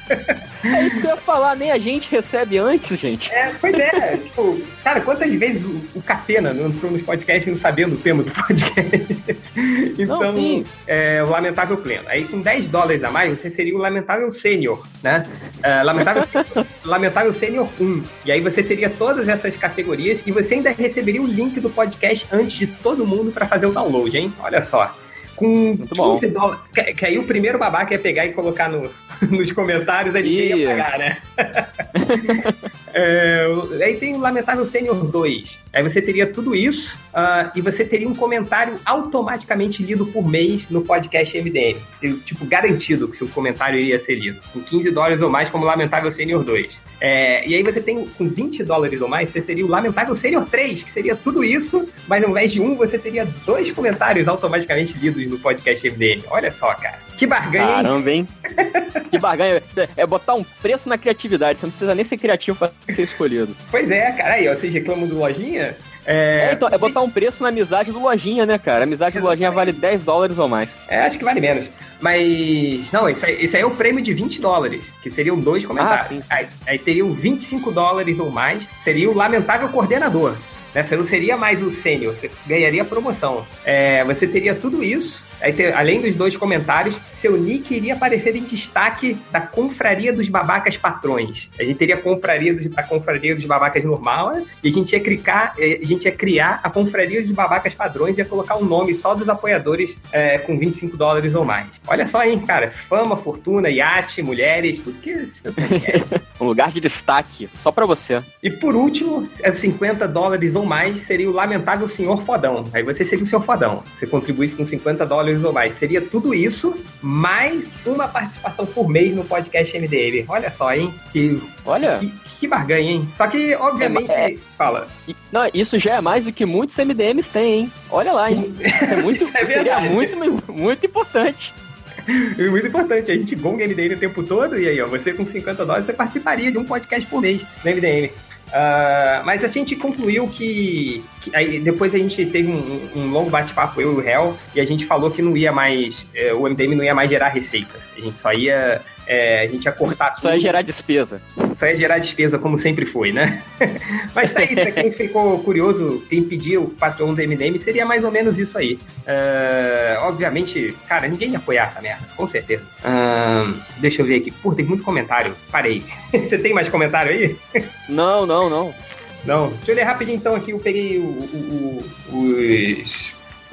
É isso que eu ia falar, nem a gente recebe antes, gente. É, pois é, tipo, cara, quantas vezes o, o Catena entrou nos podcasts não sabendo o tema do podcast? [laughs] então, Não, é, o Lamentável Pleno. Aí com 10 dólares a mais, você seria o Lamentável Sênior, né? É, Lamentável, [laughs] Lamentável Sênior 1. E aí você teria todas essas categorias e você ainda receberia o link do podcast antes de todo mundo para fazer o download, hein? Olha só. Com Muito bom. 15 dólares. Que, que aí o primeiro babaca ia pegar e colocar no, [laughs] nos comentários, Ih. ia pagar, né? [laughs] É, aí tem o Lamentável Sênior 2. Aí você teria tudo isso ah, e você teria um comentário automaticamente lido por mês no podcast MDM. Tipo, garantido que seu comentário iria ser lido. Com 15 dólares ou mais, como Lamentável Sênior 2. É, e aí você tem, com 20 dólares ou mais, você seria o Lamentável Sênior 3, que seria tudo isso, mas ao invés de um, você teria dois comentários automaticamente lidos no podcast MDM. Olha só, cara. Que barganha, hein? Caramba, hein? [laughs] que barganha. É botar um preço na criatividade. Você não precisa nem ser criativo pra ser escolhido. Pois é, cara. Aí, ó, vocês reclamam do Lojinha? É, então, é botar um preço na amizade do Lojinha, né, cara? A amizade do Lojinha vale 10 dólares ou mais. É, acho que vale menos. Mas, não, isso aí, isso aí é o prêmio de 20 dólares, que seriam dois comentários. Ah, aí, aí teriam 25 dólares ou mais, seria o lamentável coordenador. Né? Você não seria mais o sênior, você ganharia promoção. É, você teria tudo isso, aí além dos dois comentários, seu nick iria aparecer em destaque da Confraria dos Babacas Patrões. A gente teria a Confraria dos, a Confraria dos Babacas normal, né? e a gente ia criar, eh, a gente ia criar a Confraria dos Babacas Padrões e ia colocar um nome só dos apoiadores eh, com 25 dólares ou mais. Olha só, hein, cara, fama, fortuna, iate, mulheres, tudo que as pessoas querem. [laughs] Um lugar de destaque, só pra você. E por último, é 50 dólares ou mais seria o lamentável senhor fodão. Aí você seria o senhor fodão. Você contribuísse com 50 dólares ou mais. Seria tudo isso, mais uma participação por mês no podcast MDM. Olha só, hein? Que, Olha, que, que barganha, hein? Só que, obviamente, É, fala. e- não, isso já é mais do que muitos MDMs têm, hein? Olha lá, hein? É muito, [laughs] Isso é seria verdade. muito, muito importante. É [laughs] muito importante. A gente gonga MDM o tempo todo e aí, ó, você com 50 dólares, você participaria de um podcast por mês no MDM. Ah, mas a gente concluiu que, que aí depois a gente teve um, um longo bate-papo, eu e o Hel, e a gente falou que não ia mais, eh, o MDM não ia mais gerar receita. A gente só ia, eh, a gente ia cortar Só ia gerar despesa. só ia gerar despesa, como sempre foi, né? [laughs] Mas tá aí, pra quem ficou curioso, quem pediu o patrão do MDM, seria mais ou menos isso aí. É, obviamente, cara, ninguém ia apoiar essa merda, com certeza. Ah, deixa eu ver aqui. Pô, tem muito comentário. Parei. [laughs] Você tem mais comentário aí? Não, não, não. Não. Deixa eu ler rapidinho então aqui. Eu peguei o, o- o- os,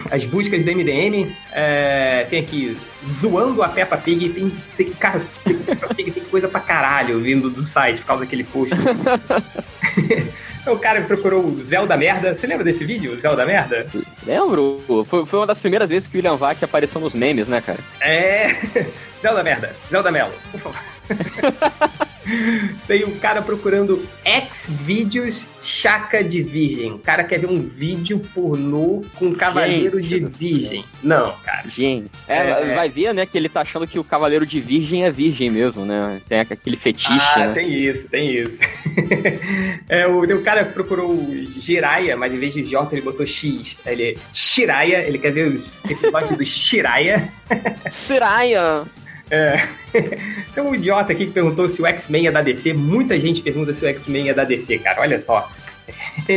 as buscas do MDM. É, tem aqui, zoando a Peppa Pig. Tem, tem, cara, Peppa Pig tem coisa pra caralho vindo do site por causa daquele post. [laughs] o cara procurou o Zelda Merda. Você lembra desse vídeo, Zelda Merda? Lembro? Foi, foi uma das primeiras vezes que o William Vac apareceu nos memes, né, cara? É. [laughs] Zelda Merda. Zelda Melo, por favor. [laughs] Tem um cara procurando X-Vídeos Chaca de Virgem. O cara quer ver um vídeo pornô com Cavaleiro de Virgem. Não, cara. Gente, é, É. vai ver, né, que ele tá achando que o Cavaleiro de Virgem é virgem mesmo, né? Tem aquele fetiche, Ah, né? tem isso, tem isso. [laughs] é, o, o cara procurou o Jiraya, mas em vez de J ele botou X. Ele é Shiraya, ele quer ver os episódios do Shiraya. Siraya! [laughs] É. [laughs] Tem um idiota aqui que perguntou se o X-Men é da DC. Muita gente pergunta se o X-Men é da DC, cara. Olha só. [laughs]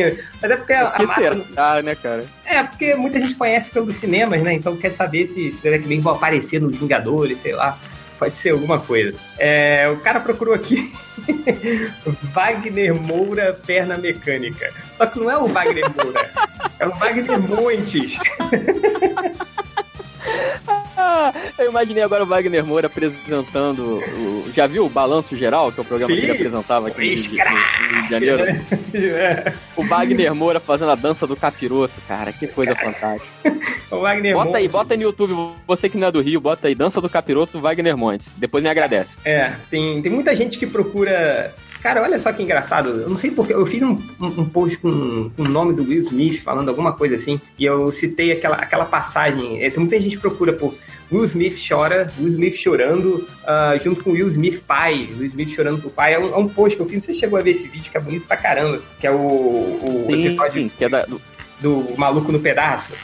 Mas é porque a, a Marvel- será, né, cara? É, porque muita gente conhece pelos cinemas, né? Então quer saber se, se o X-Men vai aparecer nos Vingadores, sei lá. Pode ser alguma coisa. É, o cara procurou aqui [laughs] Wagner Moura Perna Mecânica. Só que não é o Wagner Moura, é o Wagner Montes. Ah, [laughs] eu imaginei agora o Wagner Moura apresentando. O, já viu o Balanço Geral, que é o programa Sim. que ele apresentava aqui no Rio de- no Rio de Janeiro? [laughs] É, O Wagner Moura fazendo a dança do capiroto, cara, que coisa fantástica. [laughs] o Wagner Bota aí, Montes. bota aí no YouTube, você que não é do Rio, bota aí, dança do capiroto Wagner Montes. Depois me agradece. É, tem, tem muita gente que procura. Cara, olha só que engraçado. Eu não sei porque. Eu fiz um, um, um post com, com o nome do Will Smith falando alguma coisa assim. E eu citei aquela, aquela passagem. É, tem muita gente que procura por Will Smith chora, Will Smith chorando, ah, junto com Will Smith pai. Will Smith chorando pro pai. É um, é um post que eu fiz. Não sei se chegou a ver esse vídeo, que é bonito pra caramba. Que é o, o Sim, episódio sim, que é da- do- do Maluco no Pedaço.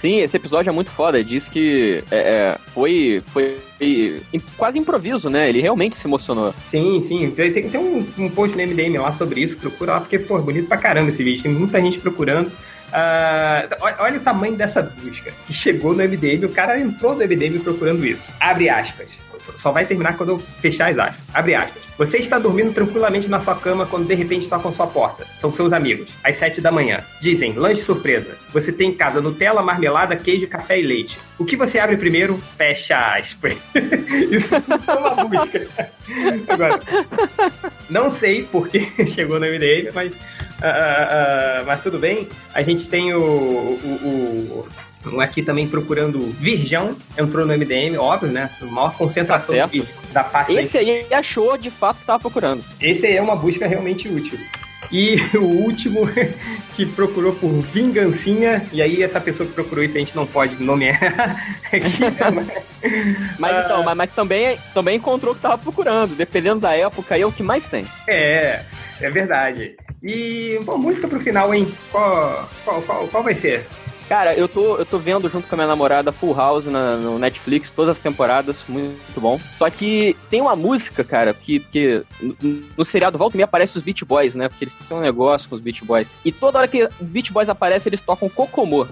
sim, esse episódio é muito foda. Diz que é, é, foi, quase improviso, né? Ele realmente se emocionou. Sim, sim. Tem, tem um, um post no MDM lá sobre isso. Procura lá, porque, pô, é bonito pra caramba esse vídeo. Tem muita gente procurando. Olha, olha o tamanho dessa busca que chegou no MDM. O cara entrou no MDM procurando isso. Abre aspas. Só- vai terminar quando eu fechar as aspas. Abre aspas. Você está dormindo tranquilamente na sua cama quando de repente tocam sua porta. São seus amigos. Às sete da manhã. Dizem, lanche surpresa. Você tem em casa Nutella, marmelada, queijo, café e leite. O que você abre primeiro? Fecha aspas. [laughs] Isso é uma busca. Agora, não sei porque [laughs] chegou no MDM, mas, ah, ah, mas tudo bem. A gente tem o, o, o- aqui também procurando Virgão, entrou no MDM, óbvio, né? Maior concentração Tá de da face Esse aí achou, de fato, que tava procurando. esse aí é uma busca realmente útil. E [laughs] o último [laughs] que procurou por vingancinha, e aí essa pessoa que procurou isso a gente não pode nomear [laughs] aqui, né? Mas Ah. então, mas, mas também, também encontrou o que tava procurando. Dependendo da época, aí é o que mais tem. É, é verdade. E, bom, música pro final, hein? Qual, qual, qual, qual vai ser? Cara, eu tô, eu tô vendo junto com a minha namorada Full House na, no Netflix, todas as temporadas, muito bom. Só que tem uma música, cara, que, que no, no seriado Volta e Meia aparece os Beach Boys, né? Porque eles têm um negócio com os Beach Boys. E toda hora que Beach Boys aparecem, eles tocam Kokomo.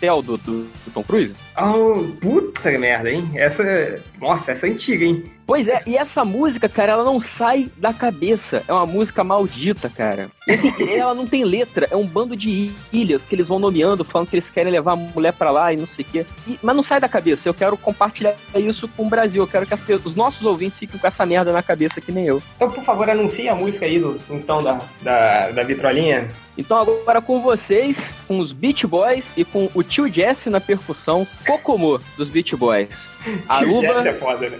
Tel do, do, do Tom Cruise. Oh, puta merda, hein? Essa. Nossa, essa é antiga, hein? Pois é, e essa música, cara, ela não sai da cabeça. É uma música maldita, cara. E, assim, ela não tem letra, é um bando de ilhas que eles vão nomeando, falando que eles querem levar a mulher pra lá e não sei o quê. E- mas não sai da cabeça. Eu quero compartilhar isso com o Brasil. Eu quero que as os nossos ouvintes fiquem com essa merda na cabeça que nem eu. Então, por favor, anuncie a música aí do então da, da, da vitrolinha. Então agora com vocês, com os Beach Boys e com o tio Jesse na percussão, Kokomo dos Beach Boys. [laughs] Aruba, Essa é foda, né?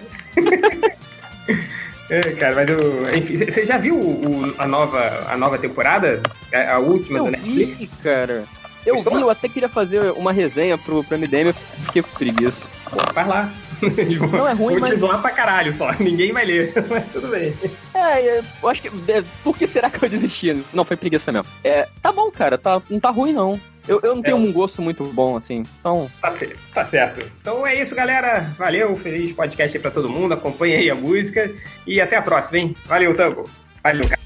É, cara, mas eu, enfim, você já viu o- a, nova, a nova temporada? A, a última do eu Netflix? vi, cara. Eu Estou vi, lá. eu até queria fazer uma resenha pro, pro MDM, eu fiquei com preguiça. Pô, Vai lá. [laughs] Não é ruim, Vou te mas- pra caralho só. [laughs] Ninguém vai ler. [laughs] Mas tudo bem. É, eu acho que. é, Por que será que eu desisti? Não, foi preguiça mesmo. É, tá bom, cara, tá, não tá ruim não. Eu, eu não tenho É. um gosto muito bom, assim. Então, Tá certo, tá certo. Então é isso, galera. Valeu, feliz podcast aí pra todo mundo. Acompanha aí a música. E até a próxima, hein? Valeu, Tango. Valeu, cara.